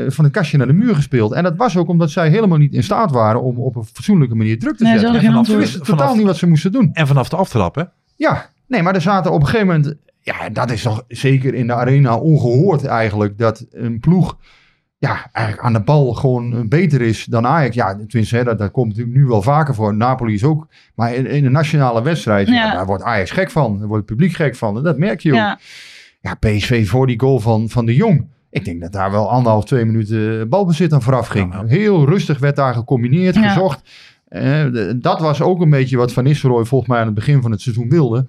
S4: eh, van het kastje naar de muur gespeeld. En dat was ook omdat zij helemaal niet in staat waren om op een fatsoenlijke manier druk te
S3: Nee,
S4: zetten. En vanaf-. Ze wisten totaal niet wat ze moesten doen.
S8: En vanaf de aftrap, hè?
S4: Ja, nee, maar er zaten op een gegeven moment... Ja, dat is toch zeker in de arena ongehoord eigenlijk. Dat een ploeg ja, eigenlijk aan de bal gewoon eh, beter is dan Ajax. Ja, tenminste, hè, dat, dat komt natuurlijk nu wel vaker voor. Napoli is ook. Maar in, in een nationale wedstrijd, ja.
S3: Ja.
S4: daar wordt Ajax gek van. Daar wordt het publiek gek van. En dat merk je ook.
S3: Ja.
S4: Ja, PSV voor die goal van, van de Jong. Ik denk dat daar wel anderhalf, twee minuten balbezit aan vooraf ging. Heel rustig werd daar gecombineerd,
S3: Ja.
S4: gezocht. Eh, dat was ook een beetje wat Van Nistelrooy volgens mij aan het begin van het seizoen wilde.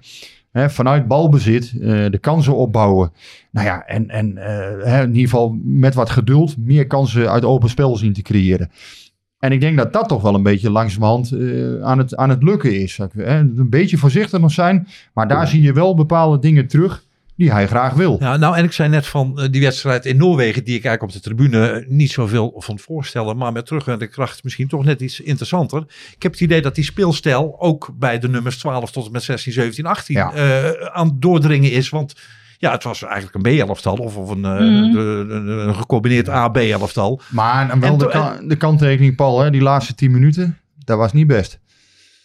S4: Hè, vanuit balbezit eh, de kansen opbouwen. Nou ja, en, en eh, hè, in ieder geval met wat geduld meer kansen uit open spel zien te creëren. En ik denk dat dat toch wel een beetje langzamerhand eh, aan, het, aan het lukken is. Hè, een beetje voorzichtig nog zijn, maar daar zie je wel bepaalde dingen terug die hij graag wil.
S8: Ja, nou, en ik zei net van eh, die wedstrijd in Noorwegen, die ik eigenlijk op de tribune eh, niet zoveel vond voorstellen, maar met terugwerkende kracht misschien toch net iets interessanter. Ik heb het idee dat die speelstijl ook bij de nummers 12 tot en met 16, 17, 18
S4: Ja.
S8: eh, aan het doordringen is. Want ja, het was eigenlijk een B-elftal of, of een, eh,
S3: Mhm.
S8: de- de- een gecombineerd A-B-elftal.
S4: Maar dan wel
S8: En
S4: de, de kanttekening, Paul, hè, die laatste 10 minuten, dat was niet best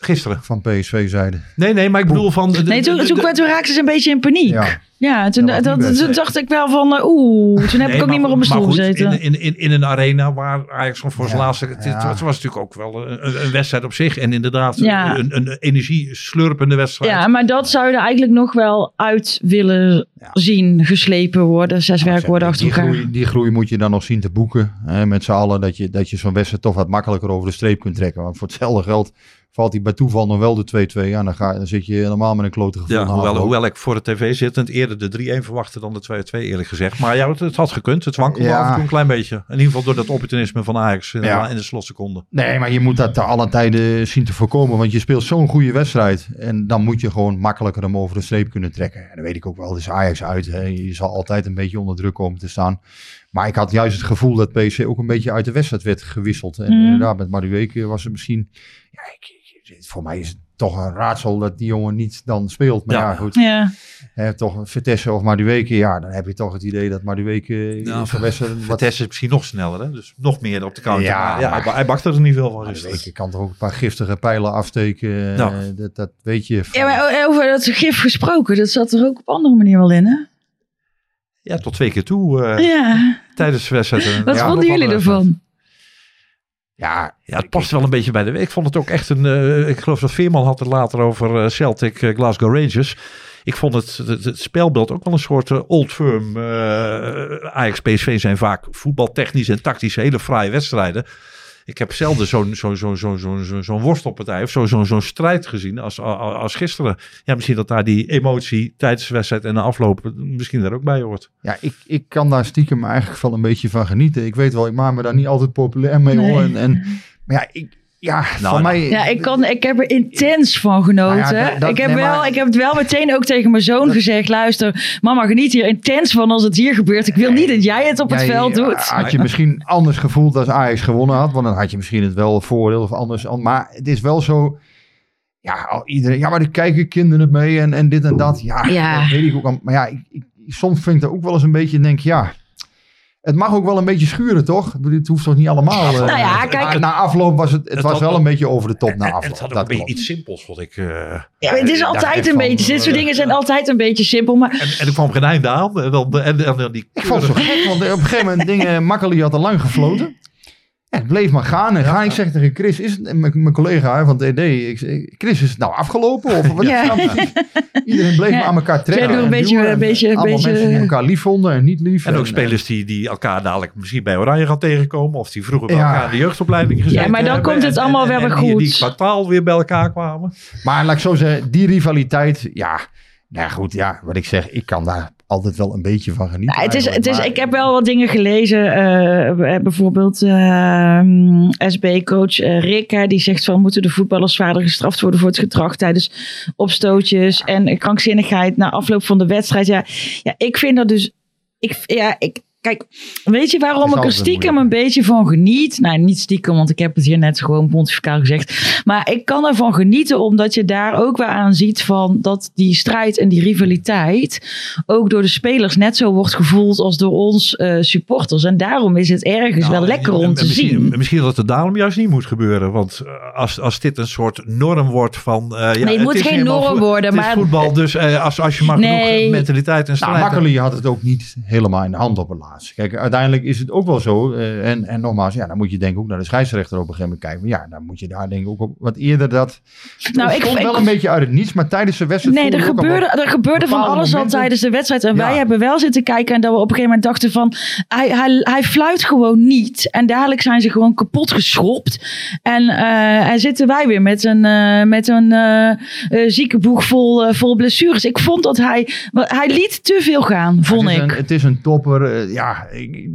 S8: Gisteren.
S4: van PSV-zijde.
S8: Nee, nee, maar ik bedoel van... de-
S3: Nee, toen, toen, toen raakten ze een beetje in paniek.
S4: Ja.
S3: Ja, toen,
S4: Dat was
S3: dat,
S4: niet best,
S3: toen
S4: nee.
S3: dacht ik wel van, eh, oeh, toen heb
S8: Nee,
S3: ik ook
S8: maar
S3: niet meer op mijn stoel
S8: maar goed,
S3: gezeten.
S8: In, in, in, een arena waar Ajax voor zijn
S4: Ja,
S8: laatste... Het, het was natuurlijk ook wel een, een wedstrijd op zich. En inderdaad
S3: Ja.
S8: een, een energie-slurpende wedstrijd.
S3: Ja, maar dat zou er eigenlijk nog wel uit willen zien geslepen worden. Zes werkwoorden achter
S4: die,
S3: elkaar.
S4: groei, die groei moet je dan nog zien te boeken. Hè, met z'n allen dat je, dat je zo'n wedstrijd toch wat makkelijker over de streep kunt trekken. Want voor hetzelfde geld valt hij bij toeval nog wel de 2-2. Ja, dan, ga, dan zit je helemaal met een klote gevoel.
S8: Ja, hoewel, hoewel ik voor de tv zittend eerder de 3-1 verwachtte dan de 2-2 eerlijk gezegd. Maar ja, het, het had gekund. Het wankelde
S4: Ja.
S8: af en toe een klein beetje. In ieder geval door dat opportunisme van Ajax in,
S4: Ja.
S8: de, in de slotseconde.
S4: Nee, maar je moet dat te alle tijden zien te voorkomen. Want je speelt zo'n goede wedstrijd. En dan moet je gewoon makkelijker hem over de streep kunnen trekken. En dan weet ik ook wel, het is Ajax uit. Hè. Je zal altijd een beetje onder druk komen te staan. Maar ik had juist het gevoel dat PSV ook een beetje uit de wedstrijd werd gewisseld. En
S3: Mm.
S4: inderdaad, met Madueke was het misschien... Ja, ik- voor mij is het toch een raadsel dat die jongen niet dan speelt. Maar ja,
S8: Ja.
S4: goed.
S3: Ja,
S4: Hè, toch een Vitesse of Madueke. Ja, dan heb je toch het idee dat Madueke
S8: Ja,
S4: in zo'n wedstrijd... Wat,
S8: Vitesse is misschien nog sneller, hè? dus nog meer op de counter.
S4: Ja,
S8: Maar ja,
S4: maar-
S8: hij, hij bakte er niet veel van.
S4: Madueke kan toch ook een paar giftige pijlen afsteken.
S8: Ja.
S4: Eh, Dat, dat weet je.
S3: ja maar over dat gif gesproken, dat zat er ook op andere manier wel in, hè?
S8: Ja, tot twee keer toe eh,
S3: Ja,
S8: tijdens de wedstrijd.
S3: wat
S8: Ja,
S3: vonden jullie ervan?
S4: Ja,
S8: Ja, het past wel een beetje bij de week. Ik vond het ook echt een. eh, ik geloof dat Veerman had het later over eh, Celtic eh, Glasgow Rangers. Ik vond het, het, het spelbeeld ook wel een soort old firm. Ajax PSV zijn vaak voetbaltechnisch en tactisch hele fraaie wedstrijden. Ik heb zelden zo'n zo'n zo'n zo'n zo'n zo'n zo'n worstelpartij of zo'n zo'n zo'n strijd gezien als, als, als gisteren. Ja, misschien dat daar die emotie tijdens de wedstrijd en de afloop misschien daar ook bij hoort.
S4: ja ik, ik kan daar stiekem eigenlijk wel een beetje van genieten. Ik weet wel, ik maak me daar niet altijd populair mee
S3: Nee.
S4: hoor. En, en, maar ja, ik, ja
S8: Nou,
S4: van mij...
S3: Ja, ik, kan, ik heb er intens van genoten.
S4: Nou ja, dat- dat-
S3: ik, heb
S4: nee,
S3: wel,
S4: maar-
S3: ik heb het wel meteen ook tegen mijn zoon gezegd. Luister, mama geniet hier intens van als het hier gebeurt. Ik wil niet dat jij het op het
S4: Jij,
S3: veld
S4: eh,
S3: doet.
S4: Had je misschien anders gevoeld als Ajax gewonnen had. Want dan had je misschien het wel voordeel of anders. Maar het is wel zo... Ja, al iedereen, ja maar er kijken kinderen mee en, en dit en dat. Ja,
S3: Ja.
S4: dat weet ik ook. al. Maar ja, ik, ik- soms vind ik dat ook wel eens een beetje... Denk, ja, het mag ook wel een beetje schuren, toch? Ik bedoel, Het hoeft toch niet allemaal... eh,
S3: Nou ja,
S4: na-
S3: kijk-
S4: Na afloop was het... Het,
S8: Het
S4: was wel een beetje over de top na
S8: en
S4: afloop.
S8: het had ook
S4: dat
S8: een beetje iets simpels, vond ik. eh.
S3: Ja, het is
S4: dacht
S3: altijd een
S4: van,
S3: beetje, dit soort
S8: eh,
S3: dingen zijn altijd een beetje simpel. Maar
S8: En, en er kwam geen einde aan. En dan, en, die
S4: Ik vond het zo gek, want op een gegeven moment dingen... Makkeli had al lang gefloten. En het bleef maar gaan en gaan. Ik zeg tegen Chris, is het, en mijn, mijn collega hè, van het ED, ik zeg, Chris, is het nou afgelopen? Of wat
S3: Ja.
S4: Iedereen bleef
S3: Ja.
S4: maar aan elkaar trekken.
S3: Doen een
S4: en
S3: beetje-.
S4: En
S3: een beetje- een
S4: Allemaal
S3: beetje-
S4: mensen die elkaar lief vonden en niet lief.
S8: En ook spelers die, die elkaar dadelijk misschien bij Oranje gaan tegenkomen. Of die vroeger bij
S4: Ja.
S8: elkaar in de jeugdopleiding gezeten
S3: Ja, maar dan
S8: hebben.
S3: komt het
S8: En-
S3: allemaal
S8: en-
S3: wel
S8: en
S3: weer
S8: die-
S3: goed.
S8: Die kwartaal weer bij elkaar kwamen.
S4: Maar laat ik zo zeggen, die rivaliteit, ja... Nou ja, goed, ja, wat ik zeg, ik kan daar altijd wel een beetje van genieten.
S3: Nou, het is, het is,
S4: maar-
S3: ik heb wel wat dingen gelezen. eh, bijvoorbeeld SB-coach Rick, hè, die zegt van moeten de voetballers zwaarder gestraft worden voor het gedrag tijdens opstootjes en krankzinnigheid na afloop van de wedstrijd. Ja, ja ik vind dat dus. Ik, ja, ik, kijk, weet je waarom ik er stiekem een beetje van geniet? Nou, niet stiekem, want ik heb het hier net gewoon pontificaal gezegd. Maar ik kan ervan genieten omdat je daar ook weer aan ziet van dat die strijd en die rivaliteit ook door de spelers net zo wordt gevoeld als door ons eh, supporters. En daarom is het ergens
S8: Nou,
S3: wel lekker
S8: en-
S3: om
S8: en
S3: te
S8: misschien,
S3: zien.
S8: Misschien dat het daarom juist niet moet gebeuren. Want eh, als, als dit een soort norm wordt van... eh, ja,
S3: Nee, het moet
S8: is
S3: geen norm
S8: vo-
S3: worden,
S8: Het is
S3: maar-
S8: voetbal, dus eh, als, als je maar
S3: Nee.
S8: genoeg mentaliteit en
S4: Nou,
S8: strijd...
S4: Makkeli had het ook niet helemaal in de hand op Kijk, uiteindelijk is het ook wel zo. eh, en, en nogmaals, ja, dan moet je denk ik ook naar de scheidsrechter op een gegeven moment kijken. Maar ja, dan moet je daar denk ik ook op wat eerder dat...
S3: Nou, ik- ik-
S4: wel een beetje uit het niets, maar tijdens de wedstrijd...
S3: Nee, er gebeurde, er gebeurde van alles al tijdens de wedstrijd. En
S4: Ja.
S3: wij hebben wel zitten kijken en dat we op een gegeven moment dachten van... Hij, hij, hij fluit gewoon niet. En dadelijk zijn ze gewoon kapot geschropt. En, eh, en zitten wij weer met een, eh, met een ziekenboeg vol, vol blessures. Ik vond dat hij... Hij liet te veel gaan, vond ik.
S4: Een, het is een topper. Eh, ja,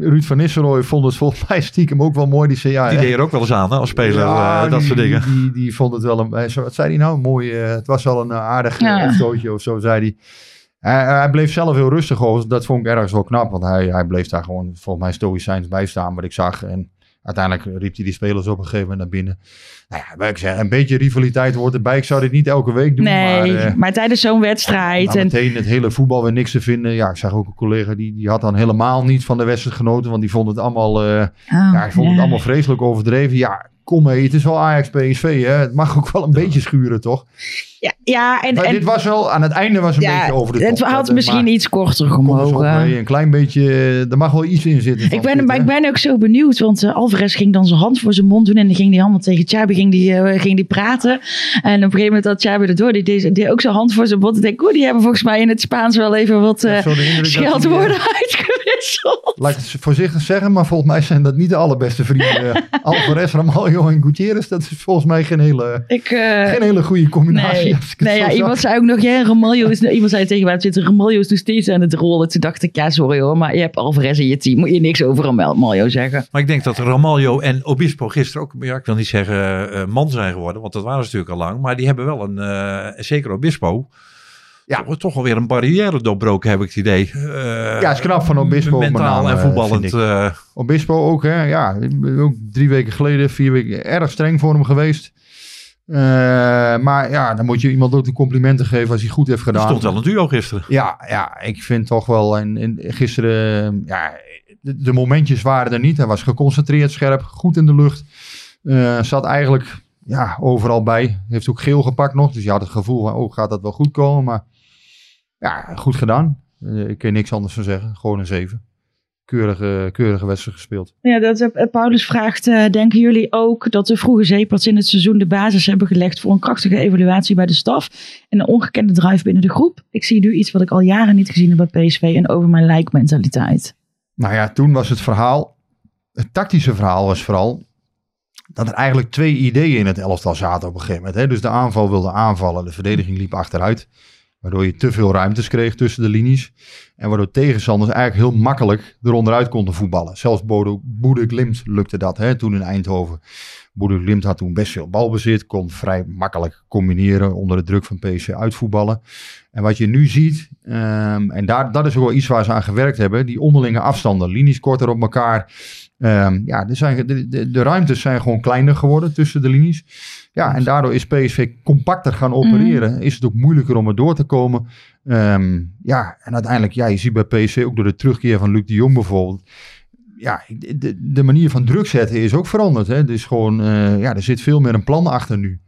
S4: Ruud van Nistelrooy vond het volgens mij stiekem ook wel mooi. Die zei, ja,
S8: Die deed er ook wel eens aan hè, als speler,
S4: ja,
S8: eh, dat
S4: die,
S8: soort dingen.
S4: Die, die, vond het wel een... zei- Wat zei hij nou? Mooi. eh, het was wel een eh, aardig
S3: Ja.
S4: of zo, zei hij. Hij, hij bleef zelf heel rustig over. Dat vond ik ergens wel knap. Want hij, hij bleef daar gewoon volgens mij stoïcijns bij staan. Wat ik zag. En uiteindelijk riep hij die spelers op een gegeven moment naar binnen. Nou ja, ik zeg, een beetje rivaliteit hoort erbij. Ik zou dit niet elke week doen.
S3: Nee,
S4: maar,
S3: maar,
S4: eh,
S3: tijdens zo'n wedstrijd...
S4: nou,
S3: en,
S4: meteen het hele voetbal weer niks te vinden. Ja, ik zag ook een collega die, die had dan helemaal niet van de wedstrijd genoten. Want die vond het allemaal, eh,
S3: Oh,
S4: ja, hij vond het allemaal vreselijk overdreven. Ja, kom mee, het is wel Ajax PSV. Hè? Het mag ook wel een beetje schuren, toch?
S3: Ja, ja, en,
S4: Maar
S3: en
S4: dit was wel, aan het einde was een
S3: ja,
S4: beetje over de top.
S3: het had misschien iets korter gemogen.
S4: een klein beetje, er mag wel iets in zitten.
S3: Ik ben,
S4: dit,
S3: maar
S4: hè?
S3: ik ben ook zo benieuwd, want eh, Alvarez ging dan zijn hand voor zijn mond doen en dan ging hij allemaal tegen Chabi ging die, eh, ging die praten. En op een gegeven moment had Chabi erdoor, die deed, deed ook zijn hand voor zijn mond. Ik denk, oh, die hebben volgens mij in het Spaans wel even wat
S4: dat
S3: scheldwoorden
S4: die,
S3: uitgewisseld.
S4: Laat ik het voorzichtig zeggen, maar volgens mij zijn dat niet de allerbeste vrienden. Alvarez, Ramaljo en Gutierrez, dat is volgens mij geen hele,
S3: Ik,
S4: geen hele goede combinatie.
S3: Nee,
S4: als ik het
S3: nee ja, iemand zei ook nog, ja, is, iemand zei tegen mij Twitter, Ramaljo is nog steeds aan het rollen. Toen dacht ik, ja, sorry hoor, maar je hebt Alvarez in je team. Moet je niks over Ramaljo zeggen.
S8: Maar ik denk dat Ramaljo en Obispo gisteren ook, ja, ik wil niet zeggen eh, man zijn geworden, want dat waren ze natuurlijk al lang. Maar die hebben wel een, eh, zeker Obispo,
S4: Ja.
S8: toch, toch alweer een barrière doorbroken, heb ik het idee. Eh,
S4: Ja, is knap van Obispo,
S8: Mentaal en
S4: eh,
S8: voetballend. eh,
S4: Obispo ook, hè? Ja, ook drie weken geleden, vier weken, erg streng voor hem geweest. Eh, maar ja, dan moet je iemand ook de complimenten geven als hij goed heeft
S8: er
S4: gedaan.
S8: stond wel een duo gisteren.
S4: Ja, ja, ik vind toch wel. En, en gisteren, ja, de, de momentjes waren er niet. Hij was geconcentreerd, scherp, goed in de lucht. Eh, zat eigenlijk ja, overal bij. Heeft ook geel gepakt nog. Dus je had het gevoel van, oh, gaat dat wel goed komen? Maar ja, goed gedaan. Eh, ik kan niks anders van zeggen. Gewoon een zeven. Keurige, keurige wedstrijd gespeeld.
S3: Ja, dat, eh, Paulus vraagt, eh, denken jullie ook dat de vroege zeeparts in het seizoen de basis hebben gelegd voor een krachtige evaluatie bij de staf en een ongekende drive binnen de groep? Ik zie nu iets wat ik al jaren niet gezien heb bij PSV, een over mijn lijk mentaliteit.
S4: Nou ja, toen was het verhaal, het tactische verhaal was vooral dat er eigenlijk twee ideeën in het elftal zaten op een gegeven moment. Hè? Dus de aanval wilde aanvallen, de verdediging liep achteruit. Waardoor je te veel ruimtes kreeg tussen de linies. En waardoor tegenstanders eigenlijk heel makkelijk eronderuit konden voetballen. Zelfs Bodo, Boede Glimt lukte dat hè, toen in Eindhoven. Boede Glimt had toen best veel balbezit. Kon vrij makkelijk combineren onder de druk van PSV uitvoetballen. En wat je nu ziet, ehm, en daar, dat is ook wel iets waar ze aan gewerkt hebben. Die onderlinge afstanden, linies korter op elkaar. Ehm, ja, er zijn, de, de, de ruimtes zijn gewoon kleiner geworden tussen de linies. Ja, en daardoor is PSV compacter gaan opereren. Is het ook moeilijker om er door te komen. Ehm, ja, en uiteindelijk, ja, je ziet bij PSV ook door de terugkeer van Luc de Jong bijvoorbeeld. Ja, de, de manier van druk zetten is ook veranderd. Hè. Is gewoon, eh, ja, er zit veel meer een plan achter nu.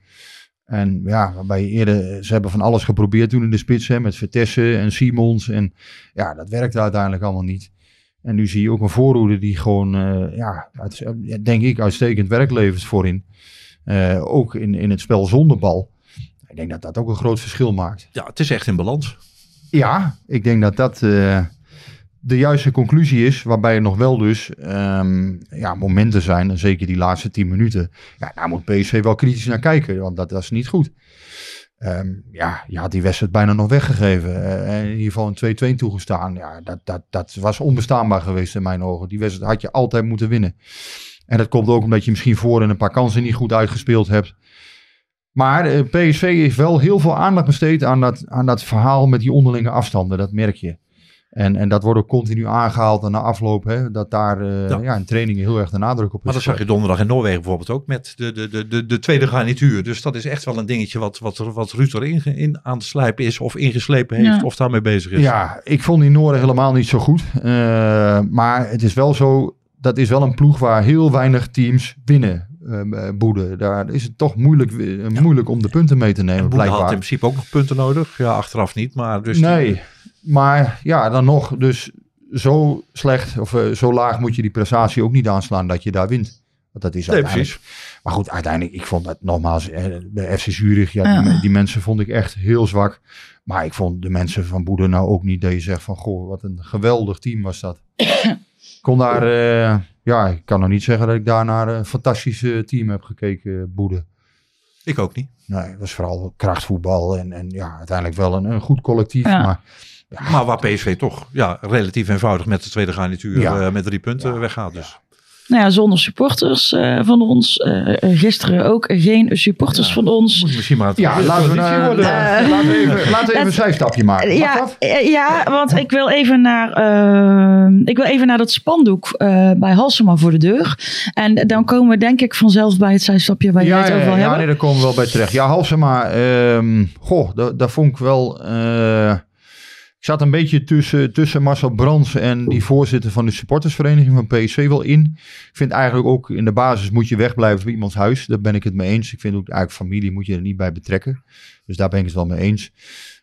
S4: En ja, waarbij eerder, ze hebben van alles geprobeerd toen in de spits, hè, met Vertessen en Simons. En ja, dat werkte uiteindelijk allemaal niet. En nu zie je ook een voorhoede die gewoon, eh, ja, denk ik, uitstekend werk levert voorin. Eh, ook in, in het spel zonder bal. Ik denk dat dat ook een groot verschil maakt.
S8: Ja, het is echt in balans.
S4: Ja, ik denk dat dat eh, de juiste conclusie is. Waarbij er nog wel dus ehm, ja, momenten zijn. En zeker die laatste tien minuten. Ja, daar moet PSV wel kritisch naar kijken. Want dat, dat is niet goed. Ehm, ja, je had die wedstrijd bijna nog weggegeven. Eh, en in ieder geval een 2-2 toegestaan. Ja, dat, dat, dat was onbestaanbaar geweest in mijn ogen. Die wedstrijd had je altijd moeten winnen. En dat komt ook omdat je misschien voor en een paar kansen niet goed uitgespeeld hebt. Maar eh, PSV heeft wel heel veel aandacht besteed aan dat, aan dat verhaal met die onderlinge afstanden. Dat merk je. En, en dat wordt ook continu aangehaald en na afloop. Hè, dat daar eh,
S8: Ja.
S4: ja. in trainingen heel erg de nadruk op is.
S8: Maar dat zag je donderdag in Noorwegen bijvoorbeeld ook met de, de, de, de, de tweede garnituur. Dus dat is echt wel een dingetje wat, wat, wat Ruud erin in aan het slijpen is. Of ingeslepen heeft
S3: Ja.
S8: of daarmee bezig is.
S4: Ja, ik vond die Noorden helemaal niet zo goed. Eh, maar het is wel zo, dat is wel een ploeg waar heel weinig teams winnen. Eh, Boede. Daar is het toch moeilijk, eh, moeilijk om de punten mee te nemen,
S8: En Boede had in principe ook nog punten nodig. Ja, achteraf niet. Maar dus die-
S4: nee, maar ja, dan nog. Dus zo slecht of eh, zo laag moet je die prestatie ook niet aanslaan dat je daar wint. Want dat is
S8: Nee,
S4: uiteindelijk.
S8: precies.
S4: Maar goed, uiteindelijk, ik vond dat nogmaals, bij FC Zurich, ja,
S3: Ja.
S4: Die, die mensen vond ik echt heel zwak. Maar ik vond de mensen van Boede nou ook niet dat je zegt van, goh, wat een geweldig team was dat. Ik kon daar, eh, ja, ik kan nog niet zeggen dat ik daar naar een fantastisch eh, team heb gekeken, Boede.
S8: Ik ook niet.
S4: Nee, het was vooral krachtvoetbal en, en ja, uiteindelijk wel een, een goed collectief.
S3: Ja.
S4: Maar
S8: Maar waar PSV toch ja, relatief eenvoudig met de tweede garnituur
S4: Ja.
S8: eh, met drie punten
S4: Ja.
S8: weggaat. Dus.
S3: Nou ja, zonder supporters eh, van ons. Eh, eh, gisteren ook geen supporters van ons.
S8: Moet misschien maar het
S4: ja, laten we,
S8: worden.
S4: laten we even, laten we even een zijstapje maken. Mag
S3: Ja,
S4: dat?
S3: ja, want ik wil even naar, ik wil even naar dat spandoek eh, bij Halsema voor de deur. En dan komen we denk ik vanzelf bij het zijstapje waar jij het over wil
S4: ja,
S3: hebben.
S4: nee, daar komen we wel bij terecht. Ja, Halsema, ehm goh, dat, dat vond ik wel... zat een beetje tussen, tussen Marcel Brands en die voorzitter van de supportersvereniging van PSV wel in. Ik vind eigenlijk ook in de basis moet je wegblijven bij iemands huis. Daar ben ik het mee eens. Ik vind ook eigenlijk familie moet je er niet bij betrekken. Dus daar ben ik het wel mee eens.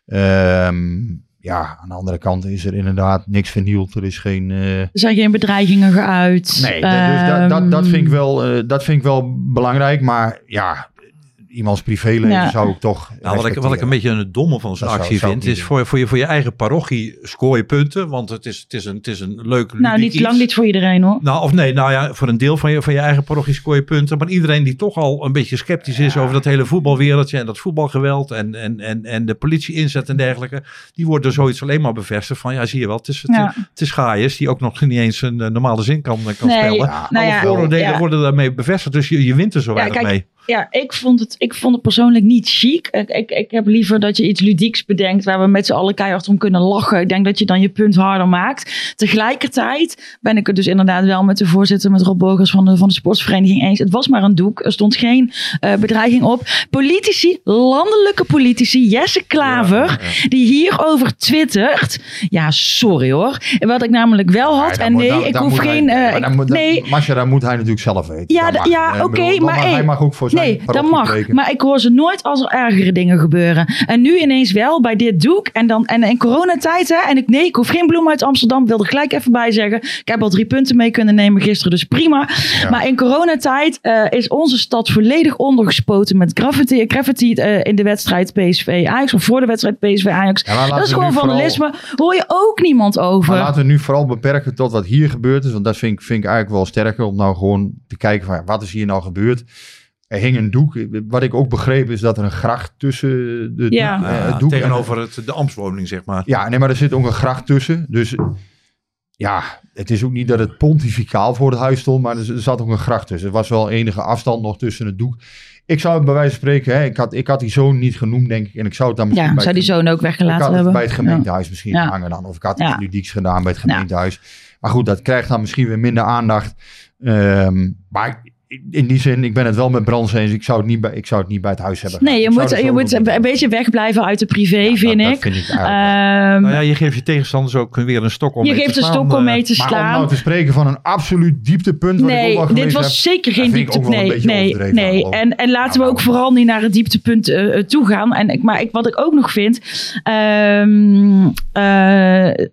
S4: Ehm, ja, aan de andere kant is er inderdaad niks vernield. Er is geen... eh,
S3: Er zijn geen bedreigingen geuit.
S4: Nee, dus dat, dat, dat, vind ik
S3: Ehm,
S4: wel, eh, dat vind ik wel belangrijk. Maar ja, iemands privéleven
S3: Ja.
S4: zou ik toch.
S8: Nou, wat, ik, wat ik een beetje het domme van zo'n actie
S4: zou
S8: vind, is voor, voor, je, voor je eigen parochie scoor je punten. Want het is, het is, een, het is een leuk
S3: Nou, niet lang niet voor iedereen hoor.
S8: Nou, of nee, nou ja, voor een deel van je, van je eigen parochie scoor je punten. Maar iedereen die toch al een beetje sceptisch is over dat hele voetbalwereldje en dat voetbalgeweld en, en, en, en de politie inzet en dergelijke. Die wordt door zoiets alleen maar bevestigd van, ja, zie je wel, het is, het,
S3: Ja.
S8: het is Gaius die ook nog niet eens een eh, normale zin kan, kan
S3: Nee,
S8: spellen.
S3: nou
S8: Alle
S3: ja,
S8: vooroordelen
S3: ja.
S8: worden daarmee bevestigd, dus je, je wint er zo
S3: Ja,
S8: weinig
S3: kijk,
S8: mee.
S3: Ja, ik vond, het, ik vond het persoonlijk niet chic. Ik, ik, ik heb liever dat je iets ludieks bedenkt waar we met z'n allen keihard om kunnen lachen. Ik denk dat je dan je punt harder maakt. Tegelijkertijd ben ik het dus inderdaad wel met de voorzitter, met Rob Bogers van de, van de sportsvereniging eens. Het was maar een doek. Er stond geen eh, bedreiging op. Politici, landelijke politici, Jesse Klaver, die hierover twittert. Ja, sorry hoor. Wat ik namelijk wel had. en nee, ik hoef geen.
S4: hij-
S3: eh, ik-
S4: dan
S3: nee,
S4: Masja, dat moet hij natuurlijk zelf weten.
S3: ja, ja oké, maar,
S4: hij mag ook voor zijn
S3: Nee, dat mag.
S4: spreken.
S3: Maar ik hoor ze nooit als er ergere dingen gebeuren. En nu ineens wel bij dit doek. En dan en in coronatijd. Hè, en ik, nee, ik hoef geen bloem uit Amsterdam. Wil er gelijk even bij zeggen. Ik heb al drie punten mee kunnen nemen gisteren. Dus prima. Maar in coronatijd eh, is onze stad volledig ondergespoten met graffiti, graffiti eh, in de wedstrijd PSV Ajax. Of voor de wedstrijd PSV Ajax.
S4: Ja,
S3: dat is gewoon
S4: vooral-
S3: vandalisme. Hoor je ook niemand over.
S4: Maar laten we nu vooral beperken tot wat hier gebeurd is. Want dat vind ik, vind ik eigenlijk wel sterker. Om nou gewoon te kijken van wat is hier nou gebeurd. Er hing een doek. Wat ik ook begreep is dat er een gracht tussen de,
S3: Ja.
S4: doek, eh,
S8: Ja,
S4: het doek
S8: tegenover het, de ambtswoning, zeg maar.
S4: Ja, nee, maar er zit ook een gracht tussen. Dus ja, het is ook niet dat het pontificaal voor het huis stond, maar er er zat ook een gracht tussen. Er was wel enige afstand nog tussen het doek. Ik zou het bij wijze van spreken, hè, ik, had, ik had die zoon niet genoemd, denk ik. En ik zou het dan misschien
S3: ja,
S4: bij
S3: zou
S4: het
S3: die zoon ook
S4: ik
S3: weggelaten
S4: had het
S3: hebben.
S4: bij het gemeentehuis misschien
S3: Ja.
S4: hangen dan. Of ik had
S3: Ja.
S4: iets ludieks gedaan bij het gemeentehuis. Maar goed, dat krijgt dan misschien weer minder aandacht. Ehm, maar ik- in die zin, ik ben het wel met Brands eens. Ik zou het niet bij, ik zou het niet bij het huis hebben.
S3: Nee, je moet, je moet een beetje wegblijven uit de privé,
S4: Ja,
S3: vind
S4: dat,
S3: ik.
S4: Dat vind ik.
S3: Ehm,
S8: Nou ja, je geeft je tegenstanders ook weer een stok om
S3: je
S8: mee
S3: geeft
S8: te
S3: een
S8: slaan,
S3: stok om
S8: eh.
S3: mee te
S4: Maar om
S3: slaan.
S4: nou te spreken van een absoluut dieptepunt. Wat ik ook
S3: Nee, dit was
S4: heb,
S3: zeker geen
S4: ook
S3: dieptepunt.
S4: een
S3: Nee, nee, nee. En, en laten
S4: Nou,
S3: we ook
S4: nou.
S3: vooral niet naar het dieptepunt eh, eh, toe gaan. En, maar ik, wat ik ook nog vind. ehm, eh,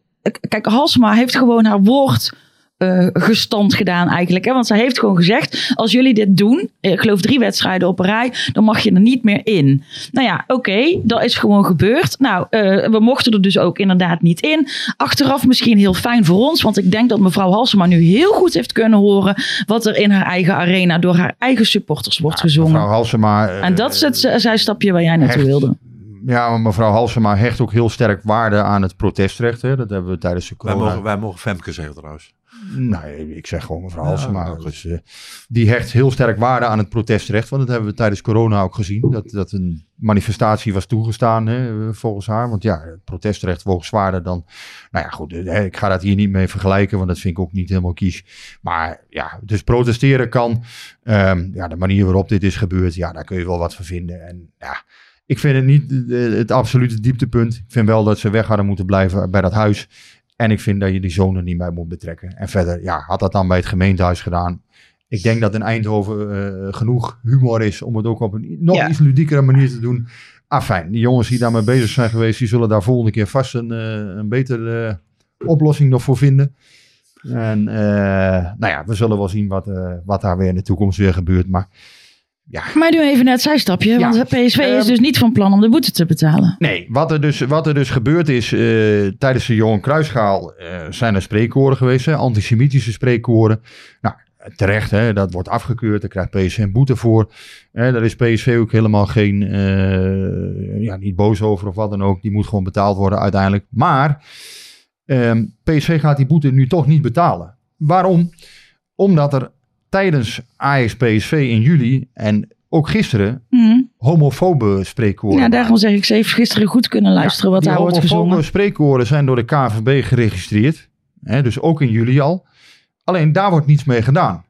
S3: kijk, Halsema heeft gewoon haar woord. Eh, gestand gedaan eigenlijk. Hè? Want zij heeft gewoon gezegd: als jullie dit doen, eh, ik geloof drie wedstrijden op een rij, dan mag je er niet meer in. Nou ja, oké, dat is gewoon gebeurd. Nou, eh, we mochten er dus ook inderdaad niet in. Achteraf misschien heel fijn voor ons, want ik denk dat mevrouw Halsema nu heel goed heeft kunnen horen wat er in haar eigen arena door haar eigen supporters wordt gezongen.
S4: Mevrouw Halsema.
S3: en dat is het zijstapje waar jij naartoe
S4: hecht
S3: wilde.
S4: ja, maar mevrouw Halsema hecht ook heel sterk waarde aan het protestrecht. Hè. Dat hebben we tijdens de
S8: Wij
S4: corona...
S8: mogen, wij mogen Femke zeggen trouwens.
S4: Nee, ik zeg gewoon mevrouw Halsema. dus, eh, die hecht heel sterk waarde aan het protestrecht. Want dat hebben we tijdens corona ook gezien. Dat, dat een manifestatie was toegestaan hè, volgens haar. Want ja, het protestrecht woog zwaarder dan... Nou ja, goed, eh, ik ga dat hier niet mee vergelijken. Want dat vind ik ook niet helemaal kies. Maar ja, dus protesteren kan. Ehm, ja, de manier waarop dit is gebeurd, ja, daar kun je wel wat van vinden. En ja, ik vind het niet eh, het absolute dieptepunt. Ik vind wel dat ze weg hadden moeten blijven bij dat huis. En ik vind dat je die zoon er niet bij moet betrekken. En verder, ja, had dat dan bij het gemeentehuis gedaan. Ik denk dat in Eindhoven eh, genoeg humor is om het ook op een nog
S3: Ja.
S4: iets ludiekere manier te doen. Ah, fijn. Die jongens die daarmee bezig zijn geweest, die zullen daar volgende keer vast een, eh, een betere eh, oplossing nog voor vinden. En nou ja, we zullen wel zien wat, wat daar weer in de toekomst weer gebeurt. Maar ja,
S3: Maar nu even net het zijstapje. Want
S4: Ja.
S3: PSV is
S4: Ehm,
S3: dus niet van plan om de boete te betalen.
S4: Nee, wat er dus, wat er dus gebeurd is eh, tijdens de Johan Kruisschaal eh, zijn er spreekkoren geweest, hè, antisemitische spreekkoren. Nou, terecht, hè, dat wordt afgekeurd, daar krijgt PSV een boete voor. Hè, daar is PSV ook helemaal geen, eh, ja, niet boos over of wat dan ook. Die moet gewoon betaald worden uiteindelijk. Maar ehm, PSV gaat die boete nu toch niet betalen. Waarom? Omdat er tijdens Ajax PSV in juli en ook gisteren
S3: Hm.
S4: homofobe spreekkoren
S3: Ja, daarom zeg ik, ze heeft gisteren goed kunnen luisteren wat
S4: die
S3: daar wordt
S4: homofobe spreekkoren zijn door de KVB geregistreerd. Hè, dus ook in juli al. Alleen daar wordt niets mee gedaan.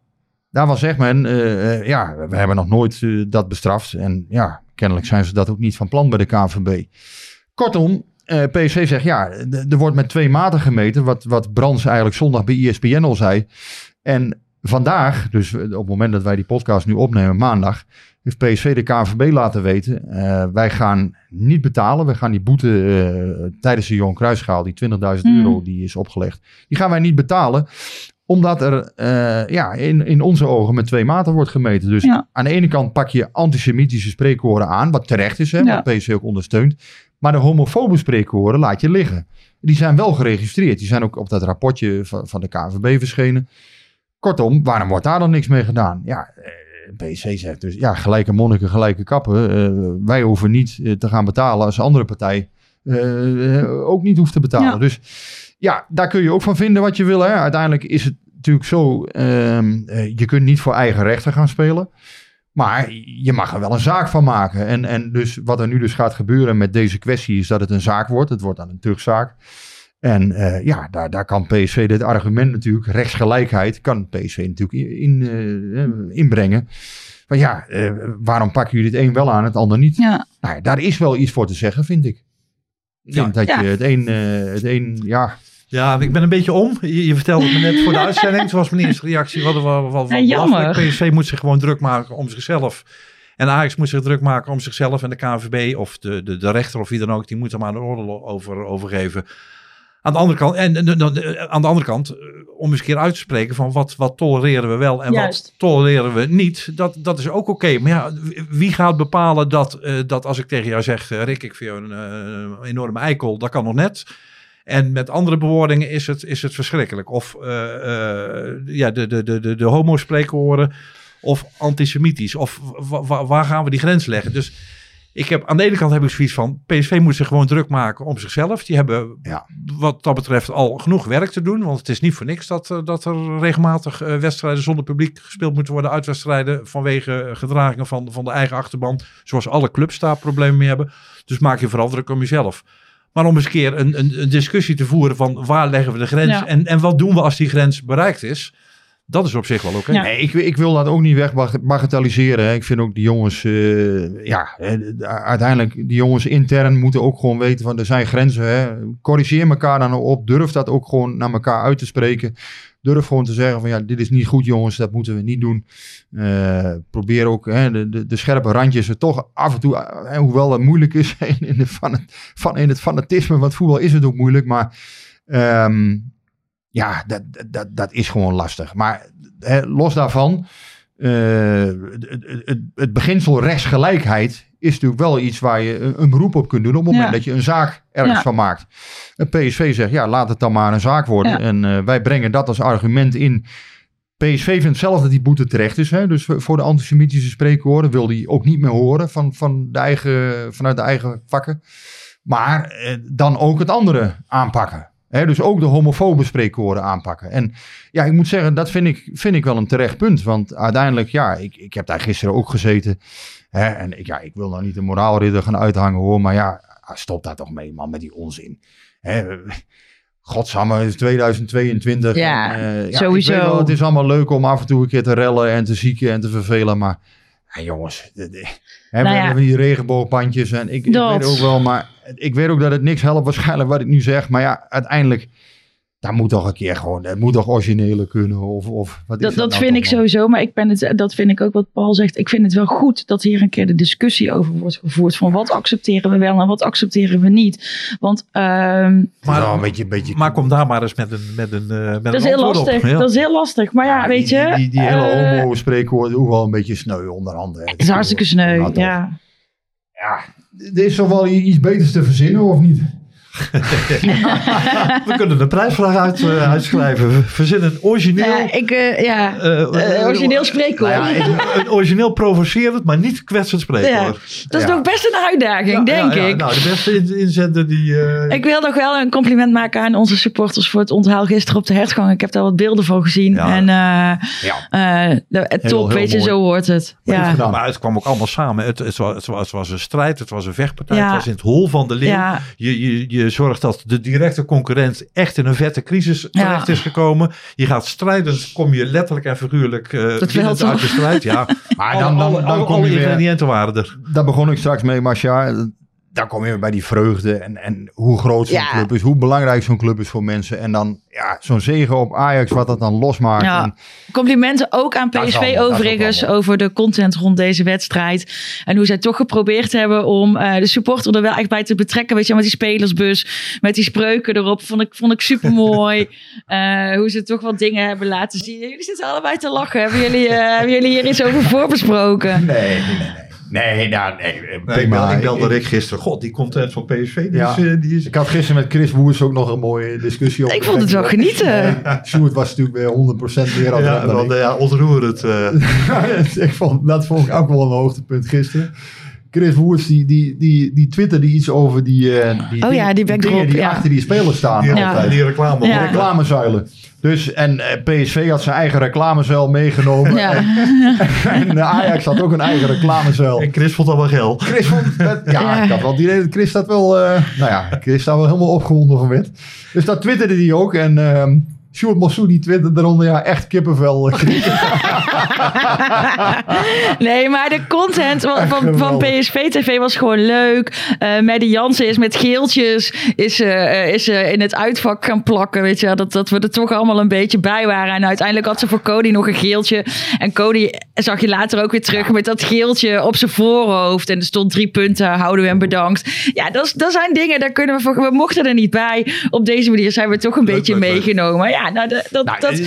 S4: Daar was zegt men, eh, eh, ja, we hebben nog nooit eh, dat bestraft. En ja, kennelijk zijn ze dat ook niet van plan bij de KVB. Kortom, eh PSV zegt ja, er wordt met twee maten gemeten. Wat, wat Brands eigenlijk zondag bij ESPN al zei. En vandaag, dus op het moment dat wij die podcast nu opnemen, maandag, heeft PSV de KNVB laten weten. eh, wij gaan niet betalen. We gaan die boete eh, tijdens de Johan Cruijffschaal, die 20.000
S3: Hmm.
S4: euro die is opgelegd, die gaan wij niet betalen omdat er eh, ja, in, in onze ogen met twee maten wordt gemeten. Dus
S3: Ja.
S4: aan de ene kant pak je antisemitische spreekwoorden aan, wat terecht is, hè,
S3: Ja.
S4: wat PSV ook ondersteunt. Maar de homofobe spreekwoorden laat je liggen. Die zijn wel geregistreerd. Die zijn ook op dat rapportje van, van de KNVB verschenen. Kortom, waarom wordt daar dan niks mee gedaan? Ja, eh, PSV zegt dus, ja, gelijke monniken, gelijke kappen. Eh, wij hoeven niet eh, te gaan betalen als andere partij ook niet hoeft te betalen.
S3: Ja.
S4: Dus ja, daar kun je ook van vinden wat je wil. Hè. Uiteindelijk is het natuurlijk zo, ehm, eh, je kunt niet voor eigen rechten gaan spelen. Maar je mag er wel een zaak van maken. En, en dus wat er nu dus gaat gebeuren met deze kwestie is dat het een zaak wordt. Het wordt dan een terugzaak. En eh, ja, daar, daar kan PSV dit argument natuurlijk, rechtsgelijkheid, kan PSV natuurlijk in, in, eh, inbrengen. Van ja, eh, waarom pakken jullie het een wel aan, het ander niet?
S3: Ja.
S4: Nou, ja, daar is wel iets voor te zeggen, vind ik. Ik vind dat
S3: Ja.
S4: je het een, eh, het een, ja,
S8: Ja, ik ben een beetje om. Je, je vertelde het me net voor de uitzending. Was mijn eerste reactie. Wat, wat, wat,
S3: Ja,
S8: wat
S3: jammer.
S8: PSV moet zich gewoon druk maken om zichzelf. En Ajax moet zich druk maken om zichzelf. En de KNVB of de, de, de rechter of wie dan ook. Die moet er maar een oordeel over, over geven. Aan de andere kant, en, en, en, en aan de andere kant, eh, om eens een keer uit te spreken van wat, wat tolereren we wel en
S3: Juist.
S8: wat tolereren we niet, dat, dat is ook oké. Maar ja, wie gaat bepalen dat, eh, dat als ik tegen jou zeg, eh, Rick, ik vind jou een enorme eikel, dat kan nog net. En met andere bewoordingen is het, is het verschrikkelijk. Of ja, de, de, de, de, de homo-spreekwoorden, of antisemitisch. Of wa- wa- waar gaan we die grens leggen? Dus ik heb, aan de ene kant heb ik zoiets van, PSV moet zich gewoon druk maken om zichzelf. Die hebben
S4: Ja.
S8: wat dat betreft al genoeg werk te doen. Want het is niet voor niks dat, eh, dat er regelmatig eh, wedstrijden zonder publiek gespeeld moeten worden. Uitwedstrijden vanwege gedragingen van, van de eigen achterban. Zoals alle clubs daar problemen mee hebben. Dus maak je vooral druk om jezelf. Maar om eens een keer een, een, een discussie te voeren van waar leggen we de grens
S3: Ja.
S8: en, en wat doen we als die grens bereikt is. Dat is op zich wel oké.
S3: Ja.
S4: Nee, ik, ik wil dat ook niet weg bagatelliseren. hè. Ik vind ook die jongens, eh, ja, hè, de- uiteindelijk, die jongens intern moeten ook gewoon weten van er zijn grenzen. Hè. Corrigeer elkaar dan op. Durf dat ook gewoon naar elkaar uit te spreken. Durf gewoon te zeggen van ja, dit is niet goed jongens, dat moeten we niet doen. Eh, probeer ook hè, de, de, de scherpe randjes er toch af en toe, eh, hoewel het moeilijk is in, in, de van, in het fanatisme, want voetbal is het ook moeilijk, maar ehm, ja, dat, dat, dat is gewoon lastig. Maar hè, los daarvan, eh, het, het, het, beginsel rechtsgelijkheid is natuurlijk wel iets waar je een, een beroep op kunt doen op het moment
S3: Ja.
S4: dat je een zaak ergens
S3: Ja.
S4: van maakt. En PSV zegt, ja, laat het dan maar een zaak worden.
S3: Ja.
S4: En eh, wij brengen dat als argument in PSV vindt zelf dat die boete terecht is. Hè? Dus voor de antisemitische spreekwoorden wil hij ook niet meer horen van, van de eigen, vanuit de eigen vakken. Maar eh, dan ook het andere aanpakken. Dus ook de homofobe spreekwoorden aanpakken. En ja, ik moet zeggen, dat vind ik, vind ik wel een terecht punt. Want uiteindelijk, ja, ik, ik heb daar gisteren ook gezeten. En ik, ja, ik wil nou niet de moraalridder gaan uithangen hoor. Maar ja, stop daar toch mee man, met die onzin. Hè? Godsamme, het is 2022.
S3: Ja,
S4: en, eh,
S3: sowieso.
S4: Weet wel, het is allemaal leuk om af en toe een keer te rellen en te zieken en te vervelen. Maar ja, jongens, de, de,
S3: Nou
S4: we
S3: ja.
S4: hebben die regenboogpandjes. En ik, ik weet ook wel, maar ik weet ook dat het niks helpt waarschijnlijk wat ik nu zeg. Maar ja, uiteindelijk, daar moet toch een keer gewoon, het moet toch originele kunnen. Of, of wat is
S3: Dat, dat
S4: nou
S3: vind ik
S4: man?
S3: sowieso, maar ik ben het, dat vind ik ook wat Paul zegt. Ik vind het wel goed dat hier een keer de discussie over wordt gevoerd. Van wat accepteren we wel en wat accepteren we niet. Want ehm,
S4: is wel een beetje, een beetje
S8: Maar kom daar maar eens met een, met een, eh, met
S3: dat
S8: een
S3: is heel lastig.
S8: op. Ja.
S3: Dat is heel lastig. Maar ja,
S4: Ja,
S3: weet
S4: die,
S3: je.
S4: Die, die, die hele
S3: eh,
S4: homo spreekwoorden ook wel een beetje sneu onderhand. hè.
S3: Het is hartstikke sneu.
S4: Nou.
S3: Ja.
S4: Ja, er is toch wel iets beters te verzinnen, of niet?
S8: We kunnen de prijsvraag uit, eh, uitschrijven. Verzin een origineel...
S3: Ja, ik, eh, ja.
S8: eh,
S3: origineel spreekwoord.
S8: Nou ja, een, een origineel provocerend, maar niet kwetsend
S3: Ja,
S8: spreekwoord.
S3: dat is
S4: Ja.
S3: nog best een uitdaging,
S8: Ja,
S3: denk
S8: ja, ja.
S3: ik.
S8: Nou, de beste in- inzender die... eh,
S3: Ik wil nog wel een compliment maken aan onze supporters voor het onthaal gisteren op de hertgang. Ik heb daar wat beelden van gezien.
S8: Ja.
S3: En eh, eh, de- top,
S4: heel
S3: weet je, zo hoort het.
S4: Goed
S3: Ja.
S4: gedaan.
S8: Maar het kwam ook allemaal samen. Het, het, was, het, was, het was een strijd, het was een vechtpartij.
S3: Ja.
S8: Het was in het hol van de leeuw.
S3: Ja.
S8: Je, je, je zorgt dat de directe concurrent echt in een vette crisis
S3: Ja.
S8: terecht is gekomen. Je gaat strijdend, kom je letterlijk en figuurlijk eh
S3: veld
S8: winnend uit de strijd. Ja,
S4: Maar dan, dan,
S8: alle,
S4: dan
S8: alle,
S4: kom
S8: alle
S4: je weer...
S8: ingrediënten waren er.
S4: Daar begon ik straks mee, Marcia. Daar kom je bij die vreugde en, en hoe groot zo'n
S3: Ja.
S4: club is. Hoe belangrijk zo'n club is voor mensen. En dan ja, zo'n zegen op Ajax, wat dat dan losmaakt.
S3: Ja.
S4: En,
S3: Complimenten ook aan PSV
S4: ook
S3: overigens over de content rond deze wedstrijd. En hoe zij toch geprobeerd hebben om eh, de supporter er wel echt bij te betrekken. Weet je, met die spelersbus, met die spreuken erop. Vond ik, vond ik super mooi. hoe ze toch wat dingen hebben laten zien. Jullie zitten allebei te lachen. Hebben jullie, eh, hebben jullie hier iets over voorbesproken?
S4: nee, nee, nee. Nee. Nou, nee, eh,
S8: Nee, ik,
S4: prima.
S8: bel, ik belde
S4: Ik-
S8: Rick gisteren. God, die content van PSV, die,
S4: Ja.
S8: is, eh, die is...
S4: Ik had gisteren met Chris Woers ook nog een mooie discussie over.
S3: Ik vond het wel genieten.
S4: Sjoerd was natuurlijk weer 100% meer aan
S8: Ja,
S4: dan ik.
S8: ja, ontroerend. eh.
S4: ik vond, dat vond ik ook wel een hoogtepunt gisteren. Chris Woers die, die, die, die twitterde iets over die, eh, die,
S3: Oh ja, die
S4: dingen die
S3: ja.
S4: achter die spelers staan.
S8: die,
S4: altijd.
S8: die reclame.
S3: Ja.
S4: Reclamezuilen. Dus, en eh, PSV had zijn eigen reclamezuil meegenomen.
S3: Ja.
S4: En, en eh, Ajax had ook een eigen reclamezuil.
S8: En Chris vond dat wel geil.
S4: Chris vond het, ja,
S3: Ja.
S4: ik had wel idee dat Chris dat wel, eh, nou ja, Chris daar wel helemaal opgewonden van werd. Dus dat twitterde hij ook. En ehm Sjoerd Massoudi twitterde eronder, ja, echt kippenvel.
S3: Nee, maar de content van, van, van PSV TV was gewoon leuk. Eh Maddie Jansen is met geeltjes is, eh, is eh, in het uitvak gaan plakken. Weet je, dat, dat we er toch allemaal een beetje bij waren. En uiteindelijk had ze voor Cody nog een geeltje. En Cody zag je later ook weer terug met dat geeltje op zijn voorhoofd. En er stond drie punten, houden we hem bedankt. Ja, dat, is- dat zijn dingen, daar kunnen we voor. We mochten er niet bij. Op deze manier zijn we toch een beetje
S8: leuk.
S3: meegenomen. Ja, nou, dat, dat,
S4: Nou,
S3: dat,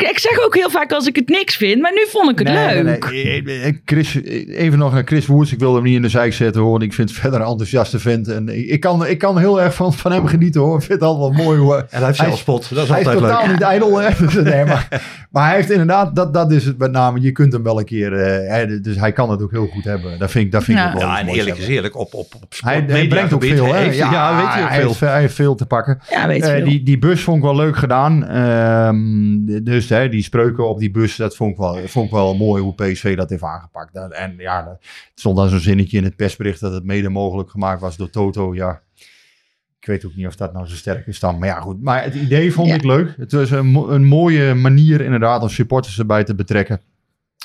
S3: ik, zeg ook heel vaak als ik het niks vind. Maar nu vond ik het
S4: Nee,
S3: leuk.
S4: nee, nee. Eh, Chris, even nog naar Chris Woers. Ik wil hem niet in de zijk zetten hoor. Ik vind het verder een enthousiaste vent. En ik ik kan, ik kan heel erg van, van hem genieten hoor. Ik vind het altijd wel mooi hoe,
S8: En hij heeft
S4: is-
S8: zelfspot. Dat is
S4: hij is
S8: altijd
S4: totaal
S8: leuk.
S4: niet ijdel. Hè? Dus, nee, maar, maar hij heeft inderdaad, dat, dat is het met name. Je kunt hem wel een keer, eh, dus hij kan het ook heel goed hebben. Dat vind ik, dat vind ik
S3: Ja.
S4: wel
S8: Ja, en eerlijk is eerlijk, op, op, op
S4: Hij, hij brengt ook veel, hè?
S8: heeft- Ja, weet je ook
S4: hij
S8: veel.
S4: Heeft, hij heeft veel te pakken.
S3: Ja, weet je
S4: Eh,
S3: wel.
S4: die, die bus vond ik wel leuk gedaan. Ehm, dus hè, die spreuken op die bus, dat vond ik, wel, vond ik wel mooi hoe PSV dat heeft aangepakt. Dat- en ja, dat- het stond dan zo'n zinnetje in het persbericht dat het mede mogelijk gemaakt was door Toto. Ja, ik weet ook niet of dat nou zo sterk is dan. Maar ja, goed. Maar het idee vond
S3: Ja.
S4: ik leuk. Het was een, een mooie manier inderdaad om supporters erbij te betrekken.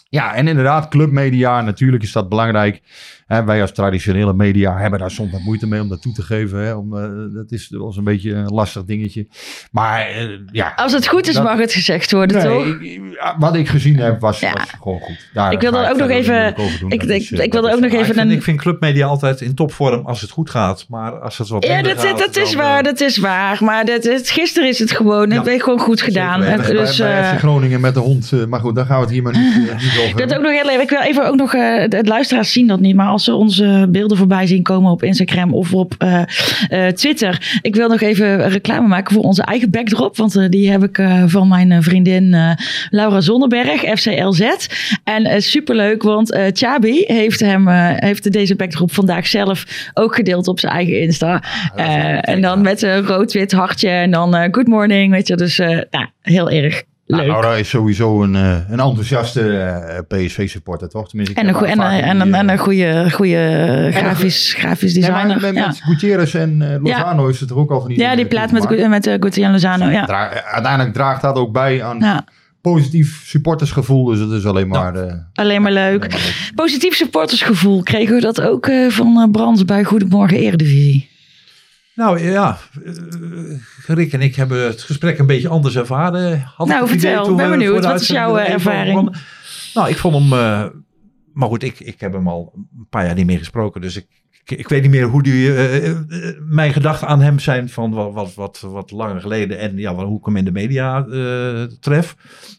S4: Ja, en inderdaad, clubmedia, natuurlijk is dat belangrijk. Hè, wij als traditionele media hebben daar soms wat moeite mee om dat toe te geven. Hè, om, eh, dat is wel eens een beetje een lastig dingetje. Maar eh, ja.
S3: Als het goed is,
S4: dat-
S3: mag het gezegd worden,
S4: Nee,
S3: toch?
S4: ik- ik- wat ik gezien heb, was,
S3: Ja.
S4: was gewoon goed. Daar
S3: Ik wil er ook nog
S4: verder
S3: even- ik
S4: is, eh,
S3: ik wil er ook nog even een-
S8: ik vind clubmedia altijd in topvorm als het goed gaat. Maar als het wat
S3: Ja,
S8: minder
S3: dat,
S8: gaat,
S3: dat is
S8: dan,
S3: waar,
S8: eh,
S3: dat is waar. Maar dat, het, gisteren is het gewoon,
S8: Ja.
S3: het werd gewoon goed gedaan. En dus,
S4: bij
S3: eh,
S4: FC Groningen met de hond. eh, maar goed, daar gaan we het hier maar niet,
S3: Dat ook nog heel even. Ik wil even ook nog. de luisteraars zien dat niet. Maar als ze onze beelden voorbij zien komen op Instagram of op eh, eh, Twitter. Ik wil nog even reclame maken voor onze eigen backdrop. Want die heb ik van mijn vriendin Laura Zonneberg, FCLZ. En superleuk, want Chabi heeft, hem, heeft deze backdrop vandaag zelf ook gedeeld op zijn eigen Insta. Eh, en dan met een rood-wit hartje en dan good morning. Weet je, dus nou, heel erg
S4: Nou. Laura is sowieso een, eh, een enthousiaste eh, PSV-supporter, toch? Tenminste, ik
S3: En een, en, en,
S4: die, eh,
S3: en een goede, goede grafisch, grafisch designer.
S4: met,
S3: ja.
S4: met Gutierrez en eh, Lozano is het er ook al van die
S3: ja, die plaat met, met uh, Gauthier Lozano. Ja.
S4: Dra- uiteindelijk draagt dat ook bij aan
S3: ja,
S4: positief supportersgevoel. Dus het is alleen maar... eh,
S3: alleen maar leuk.
S4: alleen maar leuk.
S3: Positief supportersgevoel. Kregen we dat ook eh, van eh, Brands bij Goedemorgen Eredivisie?
S8: Nou ja, eh, Rick en ik hebben het gesprek een beetje anders ervaren. Had
S3: Nou,
S8: ik het idee
S3: vertel. Ben benieuwd. Wat is jouw, eh, ervaring?
S8: Nou, ik vond hem... eh, maar goed, ik, ik heb hem al een paar jaar niet meer gesproken. Dus ik, ik, weet niet meer hoe die, eh, eh, mijn gedachten aan hem zijn van wat, wat, wat, wat langer geleden. En ja, hoe ik hem in de media eh, tref.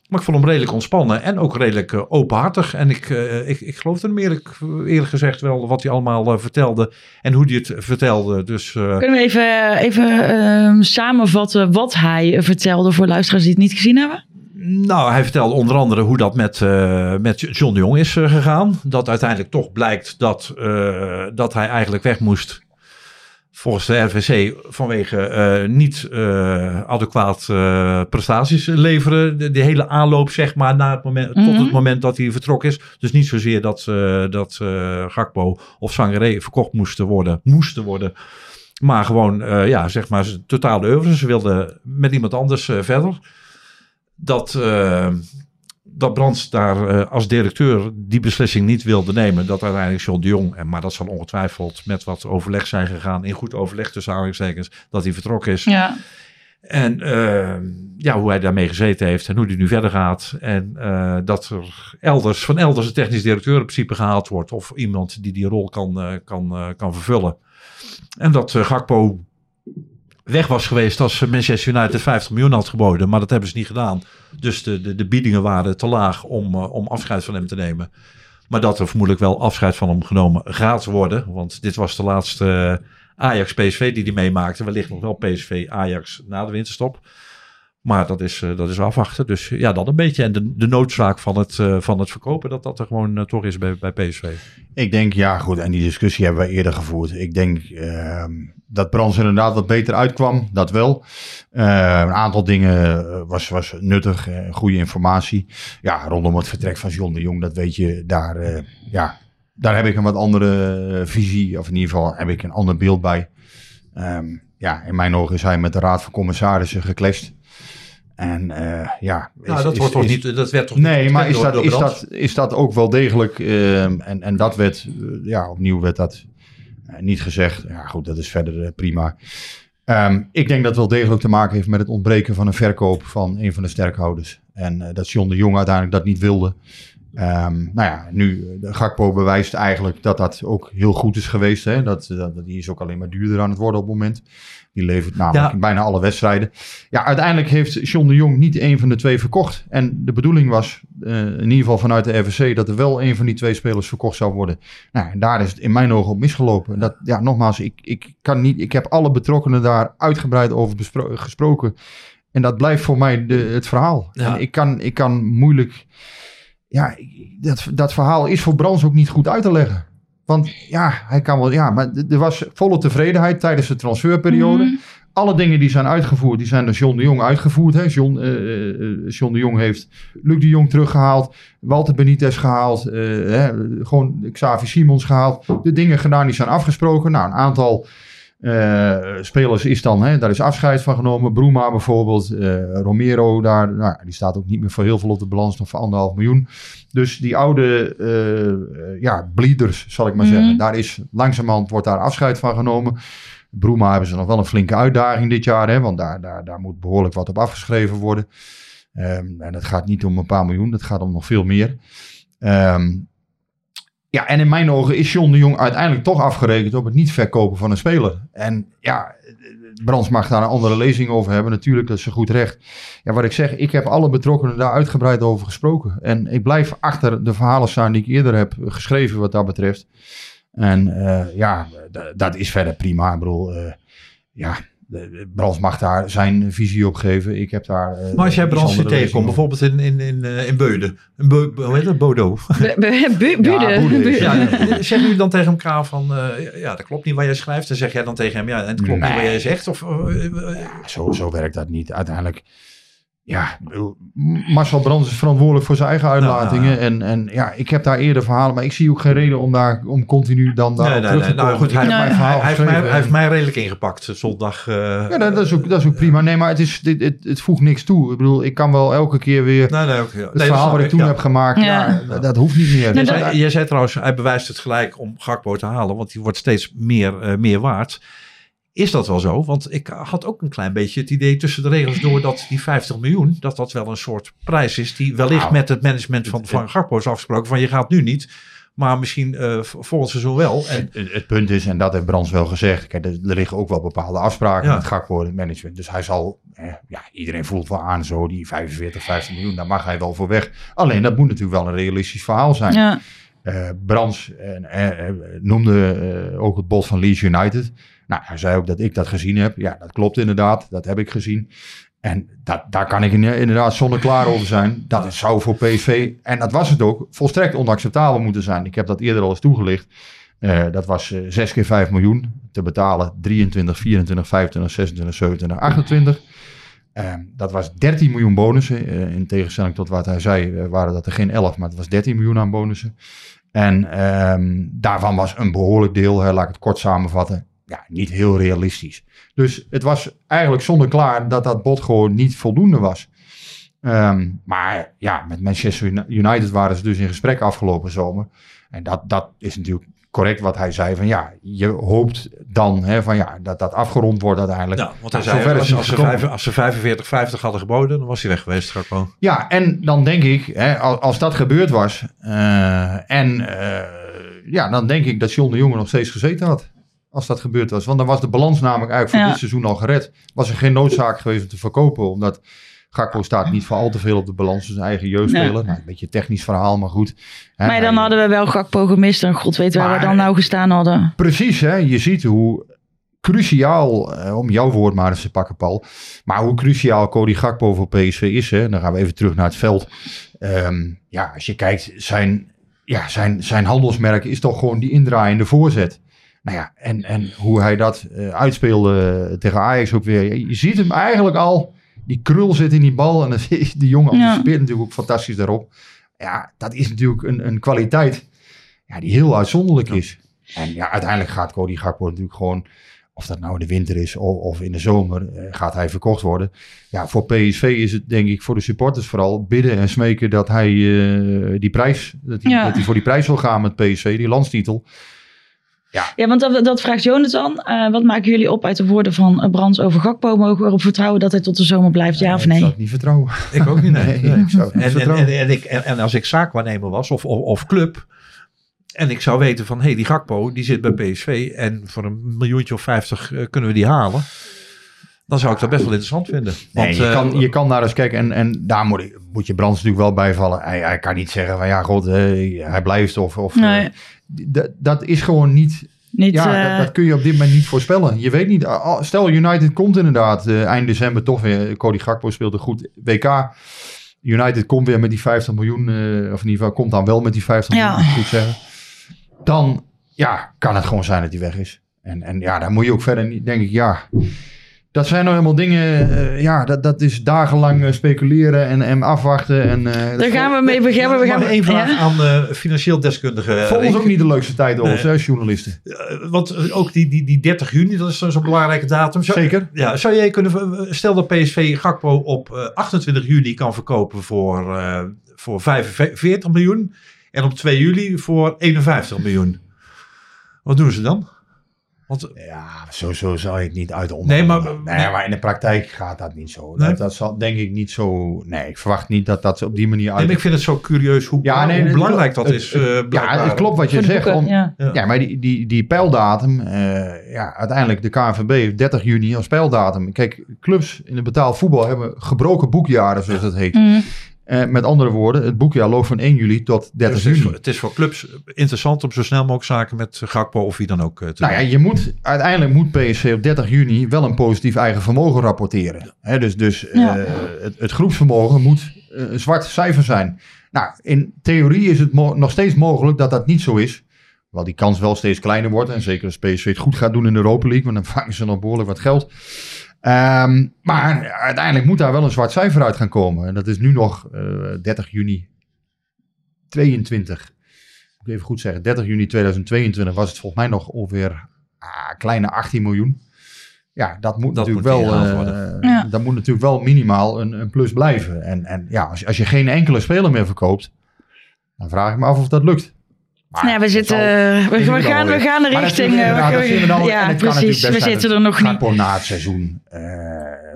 S8: Maar ik vond hem redelijk ontspannen en ook redelijk eh, openhartig. En ik, eh, ik, ik geloofde hem eerlijk, eerlijk gezegd wel wat hij allemaal eh, vertelde. En hoe hij het vertelde. Dus eh,
S3: Kunnen we even, even ehm, samenvatten wat hij vertelde voor luisteraars die het niet gezien hebben?
S8: Nou, hij vertelde onder andere hoe dat met, eh, met John de Jong is eh, gegaan. Dat uiteindelijk toch blijkt dat, eh, dat hij eigenlijk weg moest. Volgens de RVC vanwege niet adequaat prestaties leveren. De, de hele aanloop, zeg maar, na het moment, tot
S3: Mhm.
S8: het moment dat hij vertrokken is. Dus niet zozeer dat, dat Gakpo of Sangaré verkocht moesten worden. Moesten worden. Maar gewoon, ja, zeg maar, totale oeuvre. Ze wilden met iemand anders verder dat, eh, dat Brands daar eh, als directeur die beslissing niet wilde nemen. Dat uiteindelijk John de Jong, en, maar dat zal ongetwijfeld met wat overleg zijn gegaan, in goed overleg tussen aanhalingstekens, dat hij vertrokken is.
S3: Ja.
S8: En eh, ja, hoe hij daarmee gezeten heeft en hoe hij nu verder gaat. En dat er elders, van elders een technisch directeur in principe gehaald wordt. Of iemand die die rol kan, kan, kan vervullen. En dat Gakpo weg was geweest als Manchester United 50 miljoen had geboden. Maar dat hebben ze niet gedaan. Dus de, de, de biedingen waren te laag om, eh, om afscheid van hem te nemen. Maar dat er vermoedelijk wel afscheid van hem genomen gaat worden. Want dit was de laatste eh, Ajax-PSV die hij meemaakte. Wellicht nog wel PSV-Ajax na de winterstop. Maar dat is, eh, dat is afwachten. Dus ja, dat een beetje. En de, de noodzaak van het, van het verkopen, dat dat er gewoon toch is bij, bij PSV.
S4: Ik denk, ja goed, en die discussie hebben we eerder gevoerd. Ik denk ehm, dat Brands inderdaad wat beter uitkwam, dat wel. Eh, een aantal dingen eh, was, was nuttig, goede informatie. Ja, rondom het vertrek van John de Jong, dat weet je, daar, eh, ja, daar heb ik een wat andere visie, of in ieder geval heb ik een ander beeld bij. Ehm, ja, in mijn ogen is hij met de Raad van Commissarissen geclashed. En ja,
S8: Nou, dat,
S4: is-
S8: wordt toch
S4: is-
S8: niet, dat werd toch
S4: Nee,
S8: niet
S4: maar is
S8: door-
S4: dat,
S8: door
S4: is, dat, is dat ook wel degelijk? ehm, en, en dat werd, ja, opnieuw werd dat niet gezegd. Ja, goed, dat is verder eh, prima. Ehm, ik denk dat het wel degelijk te maken heeft met het ontbreken van een verkoop van een van de sterkhouders. En eh, dat John de Jong uiteindelijk dat niet wilde. Ehm, nou ja, nu, de Gakpo bewijst eigenlijk dat dat ook heel goed is geweest. Hè? Dat, dat, die is ook alleen maar duurder aan het worden op het moment. Die levert namelijk
S8: Ja.
S4: bijna alle wedstrijden. Ja, uiteindelijk heeft John de Jong niet een van de twee verkocht. En de bedoeling was, eh, in ieder geval vanuit de RVC, dat er wel een van die twee spelers verkocht zou worden. Nou, en daar is het in mijn ogen op misgelopen. Dat, ja, nogmaals, ik, ik, kan niet, ik heb alle betrokkenen daar uitgebreid over gesproken. En dat blijft voor mij de, het verhaal.
S8: Ja.
S4: En ik kan, ik kan moeilijk... Ja, dat, dat verhaal is voor Brands ook niet goed uit te leggen. Want ja, hij kan wel... Ja, maar er was volle tevredenheid tijdens de transferperiode.
S3: Mhm.
S4: Alle dingen die zijn uitgevoerd, die zijn door John de Jong uitgevoerd. Hè. John, eh, John de Jong heeft Luc de Jong teruggehaald. Walter Benitez gehaald. eh, hè, gewoon Xavi Simons gehaald. De dingen gedaan die zijn afgesproken. Nou, een aantal eh, spelers is dan, hè, daar is afscheid van genomen. Bruma bijvoorbeeld. eh, Romero daar, nou, die staat ook niet meer voor heel veel op de balans. Nog voor anderhalf miljoen. Dus die oude eh, ja, bleeders, zal ik maar
S3: Mhm.
S4: zeggen. Daar is langzamerhand wordt daar afscheid van genomen. Bruma hebben ze nog wel een flinke uitdaging dit jaar. Hè, want daar, daar, daar moet behoorlijk wat op afgeschreven worden. Ehm, en het gaat niet om een paar miljoen. Het gaat om nog veel meer. Ehm, ja, en in mijn ogen is John de Jong uiteindelijk toch afgerekend op het niet verkopen van een speler. En ja, Brands mag daar een andere lezing over hebben. Natuurlijk, dat is een goed recht. Ja, wat ik zeg, ik heb alle betrokkenen daar uitgebreid over gesproken. En ik blijf achter de verhalen staan die ik eerder heb geschreven wat dat betreft. En uh, ja, dat is verder prima. Ik bedoel, uh, ja, Brands mag daar zijn visie op geven. Ik heb daar.
S8: Uh, maar als jij Brands tegenkomt, bijvoorbeeld in, in, in, in Beuden, in Be, hoe heet dat? Bodo.
S3: Bude.
S8: Ja, zeg nu dan tegen elkaar van, uh, ja, dat klopt niet wat jij schrijft. Dan zeg jij dan tegen hem, ja, en het klopt nee. niet wat jij zegt. Of, uh,
S4: zo, zo werkt dat niet. Uiteindelijk ja, Marcel Brands is verantwoordelijk voor zijn eigen uitlatingen. Ja, En, en ja, ik heb daar eerder verhalen, maar ik zie ook geen reden om daar om continu dan daar nee, nee, terug te
S8: nee, nou, goed, hij, hij, hij, heeft mij, hij, heeft mij, redelijk ingepakt zondag. Uh,
S4: ja, dat, dat, is ook, dat is ook prima. Nee, maar het, is, dit, het, het voegt niks toe. Ik bedoel, ik kan wel elke keer weer nee, nee, okay. het verhaal wat ik toen heb gemaakt. Ja. Ja, dat hoeft niet meer.
S8: Nee, jij, jij zei trouwens, hij bewijst het gelijk om Gakpo te halen, want die wordt steeds meer, uh, meer waard. Is dat wel zo? Want ik had ook een klein beetje het idee tussen de regels door dat die 50 miljoen, dat dat wel een soort prijs is die wellicht nou, met het management van Van Garpo is afgesproken van je gaat nu niet, maar misschien uh, volgend seizoen wel. En,
S4: het, het, punt is, en dat heeft Brands wel gezegd, kijk, er, er liggen ook wel bepaalde afspraken ja. met Garpo en het management. Dus hij zal, eh, ja, iedereen voelt wel aan zo, die 45, 50 miljoen, daar mag hij wel voor weg. Alleen dat moet natuurlijk wel een realistisch verhaal zijn. Ja. Uh, Brands uh, noemde ook het bod van Leeds United. Nou, hij zei ook dat ik dat gezien heb. Ja, dat klopt inderdaad. Dat heb ik gezien. En dat, daar kan ik inderdaad zonder klaar over zijn. Dat zou voor PSV, en dat was het ook, volstrekt onacceptabel moeten zijn. Ik heb dat eerder al eens toegelicht. Uh, dat was uh, 6 keer 5 miljoen te betalen. 23, 24, 25, 26, 27, 28. Uh, dat was 13 miljoen bonussen. Uh, in tegenstelling tot wat hij zei, waren dat er geen 11, maar het was 13 miljoen aan bonussen. En um, daarvan was een behoorlijk deel, laat ik het kort samenvatten, ja, niet heel realistisch. Dus het was eigenlijk zonder klaar dat dat bod gewoon niet voldoende was. Um, maar ja, met Manchester United waren ze dus in gesprek afgelopen zomer. En dat, dat is natuurlijk correct wat hij zei. Van ja, je hoopt dan hè, van ja, dat dat afgerond wordt uiteindelijk.
S8: Ja, want hij nou, zei, als, als, ze vijf, als ze 45, 50 hadden geboden, dan was hij weg geweest. Gewoon.
S4: Ja, en dan denk ik, hè, als, als dat gebeurd was. Uh, en uh, ja, dan denk ik dat John de Jonge nog steeds gezeten had als dat gebeurd was. Want dan was de balans namelijk eigenlijk voor ja. dit seizoen al gered. Was er geen noodzaak geweest om te verkopen, omdat Gakpo staat niet voor al te veel op de balans van zijn eigen jeugdspeler. Ja. Nou, een beetje een technisch verhaal, maar goed.
S3: Hè, maar dan hij, hadden we wel Gakpo gemist en god weet waar we dan nou gestaan hadden.
S4: Precies, hè, je ziet hoe cruciaal, eh, om jouw woord maar eens te pakken Paul, maar hoe cruciaal Cody Gakpo voor PSV is. Hè, dan gaan we even terug naar het veld. Um, ja, als je kijkt, zijn, ja, zijn, zijn handelsmerk is toch gewoon die indraaiende voorzet. Nou ja, en, en hoe hij dat uh, uitspeelde tegen Ajax ook weer. Je ziet hem eigenlijk al, die krul zit in die bal. En die jongen ja. speelt natuurlijk ook fantastisch daarop. Ja, dat is natuurlijk een, een kwaliteit ja, die heel uitzonderlijk ja. is. En ja, uiteindelijk gaat Cody Gakpo natuurlijk gewoon, of dat nou in de winter is of, of in de zomer, uh, gaat hij verkocht worden. Ja, voor PSV is het denk ik, voor de supporters vooral, bidden en smeken dat hij uh, die prijs, dat hij, ja. dat hij voor die prijs wil gaan met PSV, die landstitel.
S3: Ja. ja, want dat, dat vraagt Jonathan. Uh, wat maken jullie op uit de woorden van Brands over Gakpo? Mogen we erop vertrouwen dat hij tot de zomer blijft, ja, ja of nee? Ik
S4: zou het niet vertrouwen.
S8: Ik ook niet, nee. nee, ik zou het niet en. En, en, en, ik, en, en als ik zaakwaarnemer was of, of, of club... en ik zou weten van, hé, hey, die Gakpo, die zit bij PSV... en voor een miljoentje of vijftig uh, kunnen we die halen... dan zou ik dat best wel interessant vinden.
S4: Want, nee, je, kan, je kan naar eens kijken en, en daar moet, moet je Brands natuurlijk wel bijvallen. Hij, hij kan niet zeggen van, ja, god, hij blijft of... of
S3: nee.
S4: Dat is gewoon niet
S3: niet,
S4: ja, uh... dat, dat, kun je op dit moment niet voorspellen. Je weet niet. Stel, United komt inderdaad uh, eind december toch weer. Cody Gakpo speelde goed WK. United komt weer met die 50 miljoen. Uh, of in ieder geval komt dan wel met die 50 ja. miljoen. Goed zeggen. Dan ja, kan het gewoon zijn dat hij weg is. En, en ja, dan moet je ook verder niet, denk ik, ja dat zijn nou helemaal dingen, uh, ja, dat, dat is dagenlang uh, speculeren en, en afwachten. En, uh,
S3: Daar gaan we mee beginnen. We gaan
S8: één vraag ja? aan financieel deskundigen.
S4: Voor ons ook niet de leukste tijd, nee. hè, journalisten.
S8: want ook die, die, die 30 juni, dat is zo'n belangrijke datum.
S4: Zou, Zeker.
S8: Ja, zou jij kunnen, stel dat PSV Gakpo op 28 juli kan verkopen voor, voor 45 miljoen. En op 2 juli voor 51 miljoen. Wat doen ze dan? Want
S4: Ja, zo, zo zou je het niet uit
S8: Nee, maar-
S4: nee,
S8: nee.
S4: maar in de praktijk gaat dat niet zo.
S8: Nee?
S4: Dat, dat zal denk ik niet zo... Nee, ik verwacht niet dat dat op die manier uit...
S8: nee, maar ik vind het zo curieus hoe,
S4: Ja, nee,
S8: hoe
S4: het-
S8: belangrijk dat is.
S4: het-
S8: eh,
S4: ja, het klopt wat je
S3: de
S4: zegt.
S3: boeken,
S4: om-
S3: ja.
S4: Maar die, die, die pijldatum, eh, ja, uiteindelijk de KNVB heeft 30 juni als pijldatum. Kijk, clubs in het betaald voetbal hebben gebroken boekjaren, zoals dat heet.
S3: Mm.
S4: Eh, met andere woorden, het boekjaar loopt van 1 juli tot 30
S8: Dus het, is
S4: juni.
S8: het is voor clubs interessant om zo snel mogelijk zaken met Gakpo of wie dan ook eh, te
S4: Nou ja,
S8: doen.
S4: je moet, uiteindelijk moet PSV op 30 juni wel een positief eigen vermogen rapporteren. Hè, dus dus eh, het, het groepsvermogen moet een zwart cijfer zijn. Nou, in theorie is het nog steeds mogelijk dat dat niet zo is. Wel die kans wel steeds kleiner wordt. En zeker als PSV het goed gaat doen in de Europa League. Want dan vangen ze nog behoorlijk wat geld. Ehm, maar uiteindelijk moet daar wel een zwart cijfer uit gaan komen. En dat is nu nog eh, 30 juni 22. Moet ik even goed zeggen. 30 juni 2022 was het volgens mij nog ongeveer ah, kleine 18 miljoen. Ja, dat moet
S8: Dat
S4: natuurlijk
S8: moet
S4: wel. eh.
S3: Ja.
S4: Dat moet natuurlijk wel minimaal een, een plus blijven. En, en ja, als, als je geen enkele speler meer verkoopt, dan vraag ik me af of dat lukt. Maar
S3: Nou we zitten,
S4: zal-
S3: we, gaan, we gaan de richting.
S4: we
S3: eh, we- ja, precies. We zitten er nog niet.
S4: Na het seizoen eh,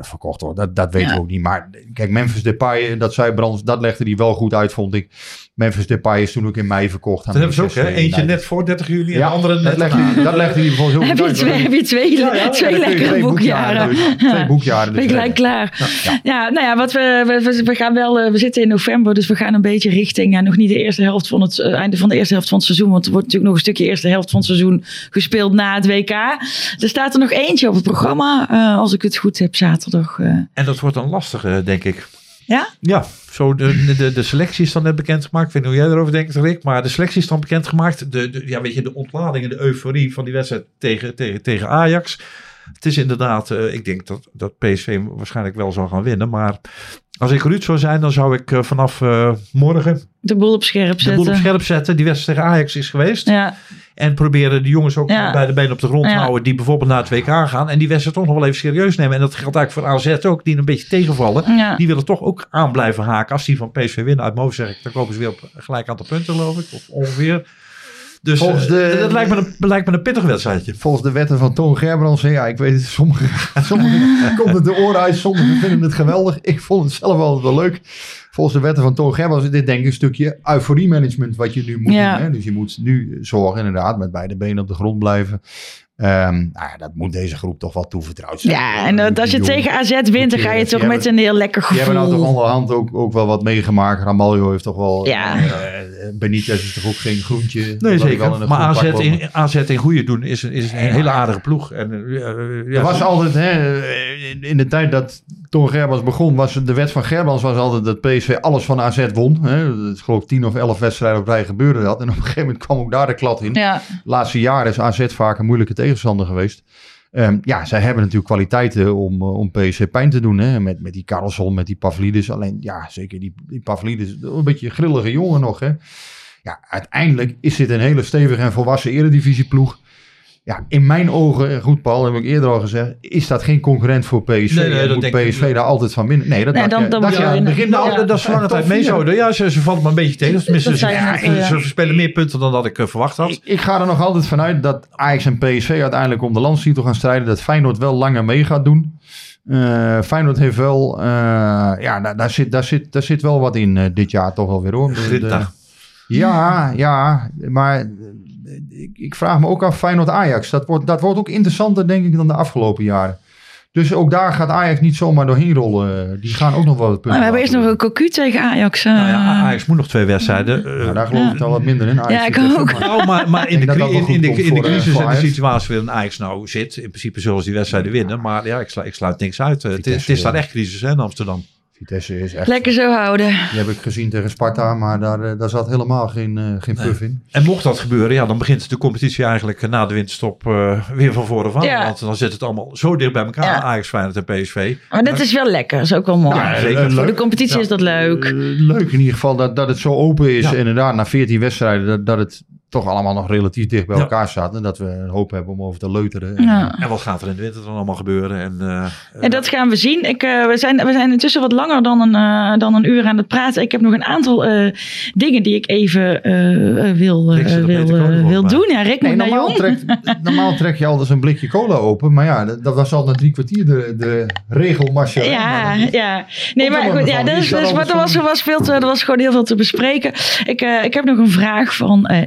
S4: verkocht wordt. Dat, dat weten
S3: Ja.
S4: we ook niet. Maar kijk, Memphis Depay, dat zei Brands, dat legde hij wel goed uit, vond ik. Memphis Depay is toen ook in mei verkocht. aan
S8: Dat hebben ze ook, hè? Eentje net voor 30 juli en
S4: Ja,
S8: de andere
S4: dat
S8: net
S4: legde,
S8: daarna.
S4: hij, dat legde hij bijvoorbeeld heel
S3: Heb je twee, heb je twee,
S8: Ja, ja,
S3: twee lekkere
S4: twee
S3: boekjaren?
S4: dus- twee boekjaren.
S3: Ben
S4: Dus
S3: je gelijk klaar. Ja. nou ja, wat we, we, gaan wel, eh, we zitten in november, dus we gaan een beetje richting, ja, nog niet de eerste helft van het eh, einde van de eerste helft van het seizoen, want er wordt natuurlijk nog een stukje eerste helft van het seizoen gespeeld na het WK. Er staat er nog eentje op het programma, eh, als ik het goed heb, zaterdag. eh.
S8: En dat wordt dan lastig, denk ik.
S3: Ja?
S8: Ja, zo de, de, de selectie is dan net bekendgemaakt. Ik weet niet hoe jij erover denkt, Rick. Maar de selectie is dan bekendgemaakt. De, de, ja, weet je, de ontlading en de euforie van die wedstrijd tegen, tegen, tegen Ajax. Het is inderdaad, eh, ik denk dat, dat PSV waarschijnlijk wel zal gaan winnen. Maar als ik Ruud zou zijn, dan zou ik eh, vanaf eh, morgen
S3: De boel op scherp
S8: de
S3: zetten.
S8: boel op scherp zetten. Die wedstrijd tegen Ajax is geweest.
S3: Ja,
S8: En proberen de jongens ook
S3: Ja.
S8: bij de benen op de grond te houden. Die bijvoorbeeld naar het WK gaan. En die wedstrijd toch nog wel even serieus nemen. En dat geldt eigenlijk voor AZ ook. Die een beetje tegenvallen. Die willen toch ook aan blijven haken. Als die van PSV winnen uit hoofd zeg ik. Dan komen ze weer op gelijk aantal punten geloof ik. Of ongeveer. Dus
S4: Volgens
S8: eh,
S4: de-
S8: dat lijkt me, een, lijkt me een pittig wedstrijdje.
S4: Volgens de wetten van Toon Gerbrands, ja, ik weet het, sommigen, sommigen komt het de oren uit, sommigen vinden het geweldig. Ik vond het zelf altijd wel leuk. Volgens de wetten van Toon Gerbrands is dit denk ik een stukje euforie-management wat je nu moet
S3: Ja.
S4: doen. Hè? Dus je moet nu zorgen inderdaad met beide benen op de grond blijven. Ehm, nou ja, dat moet deze groep toch wel toevertrouwd zijn.
S3: ja, en dat, als je tegen AZ wint, dan ga je toch met een heel lekker
S4: Die hebben nou toch
S3: gevoel.
S4: onderhand ook, ook wel wat meegemaakt. Ramaljo heeft toch wel...
S3: Ja.
S4: eh, Benitez is toch ook geen groentje?
S8: Nee, zeker. Maar AZ in, AZ in goede doen is, een- is een hele aardige ploeg. En, eh, ja,
S4: Er was altijd, hè, in- in de tijd dat Toon Gerbrands begon, was de wet van Gerbrands was altijd dat PSV alles van AZ won. Hè. Dat is geloof ik tien of elf wedstrijden op rij gebeurde dat. En op een gegeven moment kwam ook daar de klad in.
S3: Ja,
S4: De laatste jaren is AZ vaak een moeilijke tegenstander geweest. Ehm, ja, zij hebben natuurlijk kwaliteiten om, eh, om PSV pijn te doen. Hè. Met, met die Karlsson, met die Pavlidis. Alleen, ja, zeker die, die Pavlidis. Een beetje grillige jongen nog, hè. Ja, uiteindelijk is dit een hele stevige en volwassen eredivisieploeg. Ja, in mijn ogen, en goed Paul, heb ik eerder al gezegd, is dat geen concurrent voor PSV.
S8: Nee, nee, dat
S4: moet
S8: denk ik
S4: PSV
S8: niet.
S4: daar altijd van winnen. Nee, dat
S3: Nee, dan- dan
S4: het
S3: in-
S4: begin
S8: Nou, dat, dat is lange tijd mee zo. Ja, ze, ze valt me een beetje tegen. Tenminste,
S3: Dat
S8: ze, ja,
S3: ja.
S8: ze spelen meer punten dan dat ik eh, verwacht had.
S4: Ik, ik ga er nog altijd vanuit dat Ajax en PSV uiteindelijk om de landstitel gaan strijden. Dat Feyenoord wel langer mee gaat doen. Eh, Feyenoord heeft wel, eh, ja, daar, daar, zit, daar, zit, daar zit wel wat in eh, dit jaar toch wel weer hoor. De- de-
S8: Grinta.
S4: ja, ja, maar eh, ik, ik vraag me ook af Feyenoord-Ajax. Dat wordt, dat wordt ook interessanter denk ik dan de afgelopen jaren. Dus ook daar gaat Ajax niet zomaar doorheen rollen. Die gaan ook nog wel wat punten
S3: Maar we hebben eerst nog een cocu tegen Ajax. eh.
S8: Nou ja, Ajax moet nog twee wedstrijden. eh.
S4: Nou, daar geloof ik dan wat minder in. Ajax
S3: Ja, ik ook.
S4: maar-
S8: Nou, maar, maar in, de,
S4: dat
S8: in, de, in crisis
S4: eh,
S8: en de situatie waarin Ajax nou zit, in principe zullen ze die wedstrijden winnen. Maar ja, ik, sluit, ik sluit niks uit. Het, is- het is daar echt crisis hè, in Amsterdam.
S4: Vitesse is echt...
S3: Lekker zo houden.
S4: Die heb ik gezien tegen Sparta, maar daar, eh, daar zat helemaal geen, eh, geen puff in.
S8: En mocht dat gebeuren, ja, dan begint de competitie eigenlijk eh, na de winterstop eh, weer van voren van.
S3: Ja.
S8: Want dan zit het allemaal zo dicht bij elkaar,
S3: Ja.
S8: Ajax, Feyenoord en PSV.
S3: Maar dat is wel lekker. Dat is ook wel mooi.
S8: Ja, zeker.
S3: Voor de competitie is dat leuk.
S4: Leuk in ieder geval dat, dat het zo open is.
S8: Ja.
S4: Inderdaad, na 14 wedstrijden, dat, dat het toch allemaal nog relatief dicht bij
S8: Ja.
S4: elkaar zaten. En dat we een hoop hebben om over te leuteren. En,
S3: Ja.
S8: En wat gaat er in de winter dan allemaal gebeuren? En, eh,
S3: En dat gaan we zien. Ik, eh, we, zijn, we zijn intussen wat langer dan een, eh, dan een uur aan het praten. Ik heb nog een aantal eh, dingen die ik even eh, eh, wil, eh, wil,
S8: komen,
S3: eh, wil doen. Ja, Rick
S4: Nee, normaal,
S3: jong.
S4: trek, normaal trek je altijd een blikje cola open. Maar ja, dat, dat was al na drie kwartier de, de regelmasje.
S3: Ja, ja. Nee,
S4: er
S3: maar goed, ja, dat is, dus, maar er was, er, was veel te, er was gewoon heel veel te bespreken. Ik, eh, ik heb nog een vraag van eh,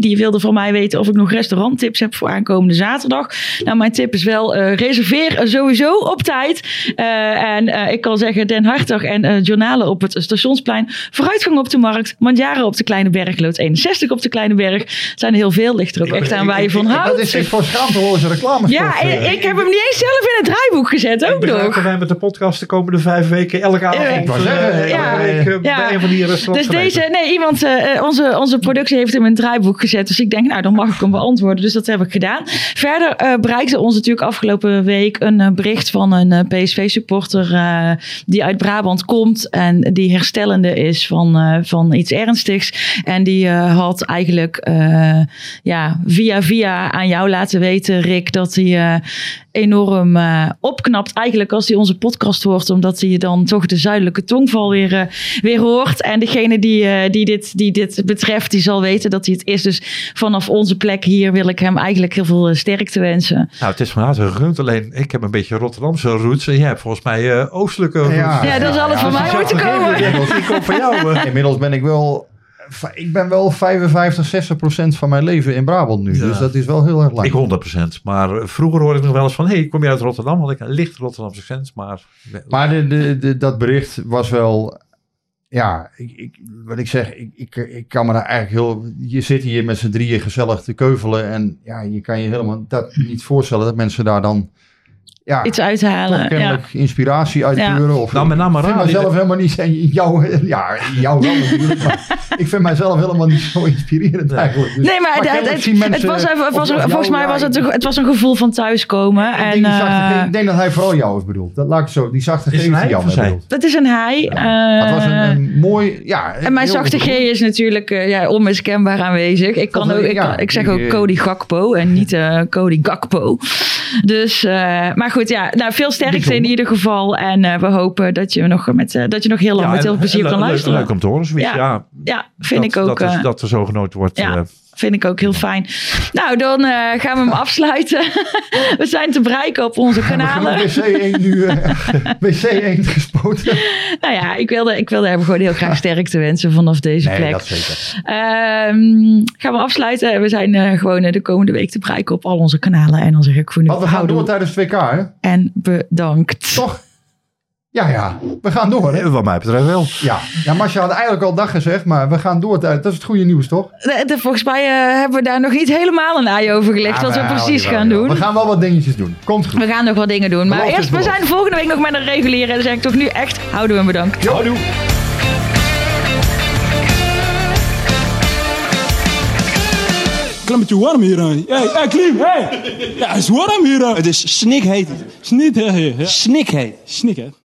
S3: Die wilde van mij weten of ik nog restauranttips heb voor aankomende zaterdag. Nou, mijn tip is wel, eh, reserveer sowieso op tijd. Eh, en eh, ik kan zeggen, Den Hartog en eh Journalen op het stationsplein. Vooruitgang op de markt. Mandjaren op de Kleine Berg. Lood 61 op de Kleine Berg. Het zijn er heel veel. Ligt er ook echt aan waar je van
S4: Dat
S3: houdt.
S4: is echt voor schaamteloze reclame.
S3: Ja, ik heb hem niet eens zelf in het draaiboek gezet.
S8: ik
S3: Ook nog.
S8: dat wij met de podcast de komende vijf weken elke avond elke
S3: ja.
S8: week,
S3: Ja.
S8: bij een van die restaurants
S3: Dus deze, nee, iemand, onze, onze productie heeft hem in het draaiboek gezet. Dus ik denk, nou, dan mag ik hem beantwoorden. Dus dat heb ik gedaan. Verder eh, bereikte ons natuurlijk afgelopen week een eh, bericht van een eh, PSV-supporter die uit Brabant komt en die herstellende is van, van iets ernstigs. En die had eigenlijk ja, via via aan jou laten weten, Rick, dat hij enorm eh, opknapt eigenlijk als hij onze podcast hoort, omdat hij dan toch de zuidelijke tongval weer, eh, weer hoort. En degene die, eh, die, dit, die dit betreft, die zal weten dat hij het is. Dus vanaf onze plek hier wil ik hem eigenlijk heel veel sterkte wensen.
S8: Nou, het is van harte gegund. Alleen, ik heb een beetje Rotterdamse roots. En jij hebt volgens mij eh, oostelijke roots.
S4: Ja.
S3: Ja, dat zal het van
S4: dus
S3: mij moeten komen.
S4: inmiddels-
S8: Ik hoop van jou.
S4: Inmiddels ben ik wel... Ik ben wel 55, 60 procent van mijn leven in Brabant nu.
S8: Ja.
S4: Dus dat is wel heel erg lang.
S8: Ik 100%. Maar eh, vroeger hoorde ik nog wel eens van... hey, kom je uit Rotterdam? Had ik een licht Rotterdamse accent. Maar,
S4: Maar de, de, de, dat bericht was wel... Ja, ik, ik, wat ik zeg, ik, ik, ik kan me daar eigenlijk heel... Je zit hier met z'n drieën gezellig te keuvelen. En ja, je kan je helemaal dat niet voorstellen dat mensen daar dan... Ja,
S3: Iets
S4: toch
S3: uithalen. Ja.
S4: inspiratie uitpuren. Of,
S8: Nou, met name
S4: ik vind mijzelf helemaal niet... Jou, ja, jou wel natuurlijk. maar ik vind mijzelf helemaal niet zo inspirerend eigenlijk. Dus-
S3: Nee, maar, het, het, was, even- het was,
S4: of- of
S3: volgens
S4: jou,
S3: mij
S4: ja,
S3: was het, het was een gevoel van thuiskomen.
S4: ik
S3: En,
S4: denk, die zachte
S3: eh,
S4: ik denk dat hij vooral jou heeft bedoeld. Dat laat ik zo. Die zachte G
S8: Is hij
S4: jou bedoeld.
S3: het is een hij.
S4: Het was een,
S3: eh,
S4: een mooi, ja.
S3: En mijn zachte G is natuurlijk eh, ja, onmiskenbaar aanwezig. Ik, kan
S4: Dat,
S3: ook, ik,
S4: ja,
S3: ik zeg ook Cody Gakpo en niet eh, Cody Gakpo. Dus, eh, maar goed, ja, nou, veel sterkte in ieder geval. En eh, we hopen dat je nog, met, eh, dat je nog heel lang
S8: Ja,
S3: met heel veel plezier
S8: en
S3: kan
S8: leuk-
S3: luisteren.
S8: Leuk om te horen. Zoiets.
S3: Ja.
S8: Ja,
S3: Ja, vind
S8: dat,
S3: ik ook.
S8: Dat, is, dat er zo genoten wordt.
S3: ja. Vind ik ook heel fijn. Nou, dan eh, gaan we hem afsluiten. we zijn te bereiken op onze kanalen.
S4: op WC1 nu, eh, WC1 gespoten.
S3: Nou ja, ik wilde, ik wilde hem gewoon heel graag sterkte wensen vanaf deze
S4: Nee,
S3: plek.
S4: dat zeker.
S3: Ehm, gaan we afsluiten. We zijn eh, gewoon de komende week te bereiken op al onze kanalen. En dan zeg ik voor nu
S4: Want we gaan door tijdens het WK, hè?
S3: en bedankt.
S4: Toch? Ja, ja. We gaan door, hè?
S8: Wat mij betreft wel.
S4: Ja. Ja, Masja had eigenlijk al dag gezegd, maar we gaan door. Dat is het goede nieuws, toch?
S3: De- de- volgens mij eh, hebben we daar nog niet helemaal een ei over gelegd.
S4: Ja,
S3: wat we precies gaan doen.
S4: We gaan wel wat dingetjes doen. Komt goed.
S3: We gaan nog wat dingen doen. Maar eerst, we zijn volgende week nog met een reguliere. En dan zeg ik toch nu echt, houden we bedankt.
S4: Houdoe.
S9: Klein beetje warm hier. hè. Hey, hey, Klim, hey! Ja, het is warm hier. Het is snikheet. Snikheet. Snikheet. Snikheet.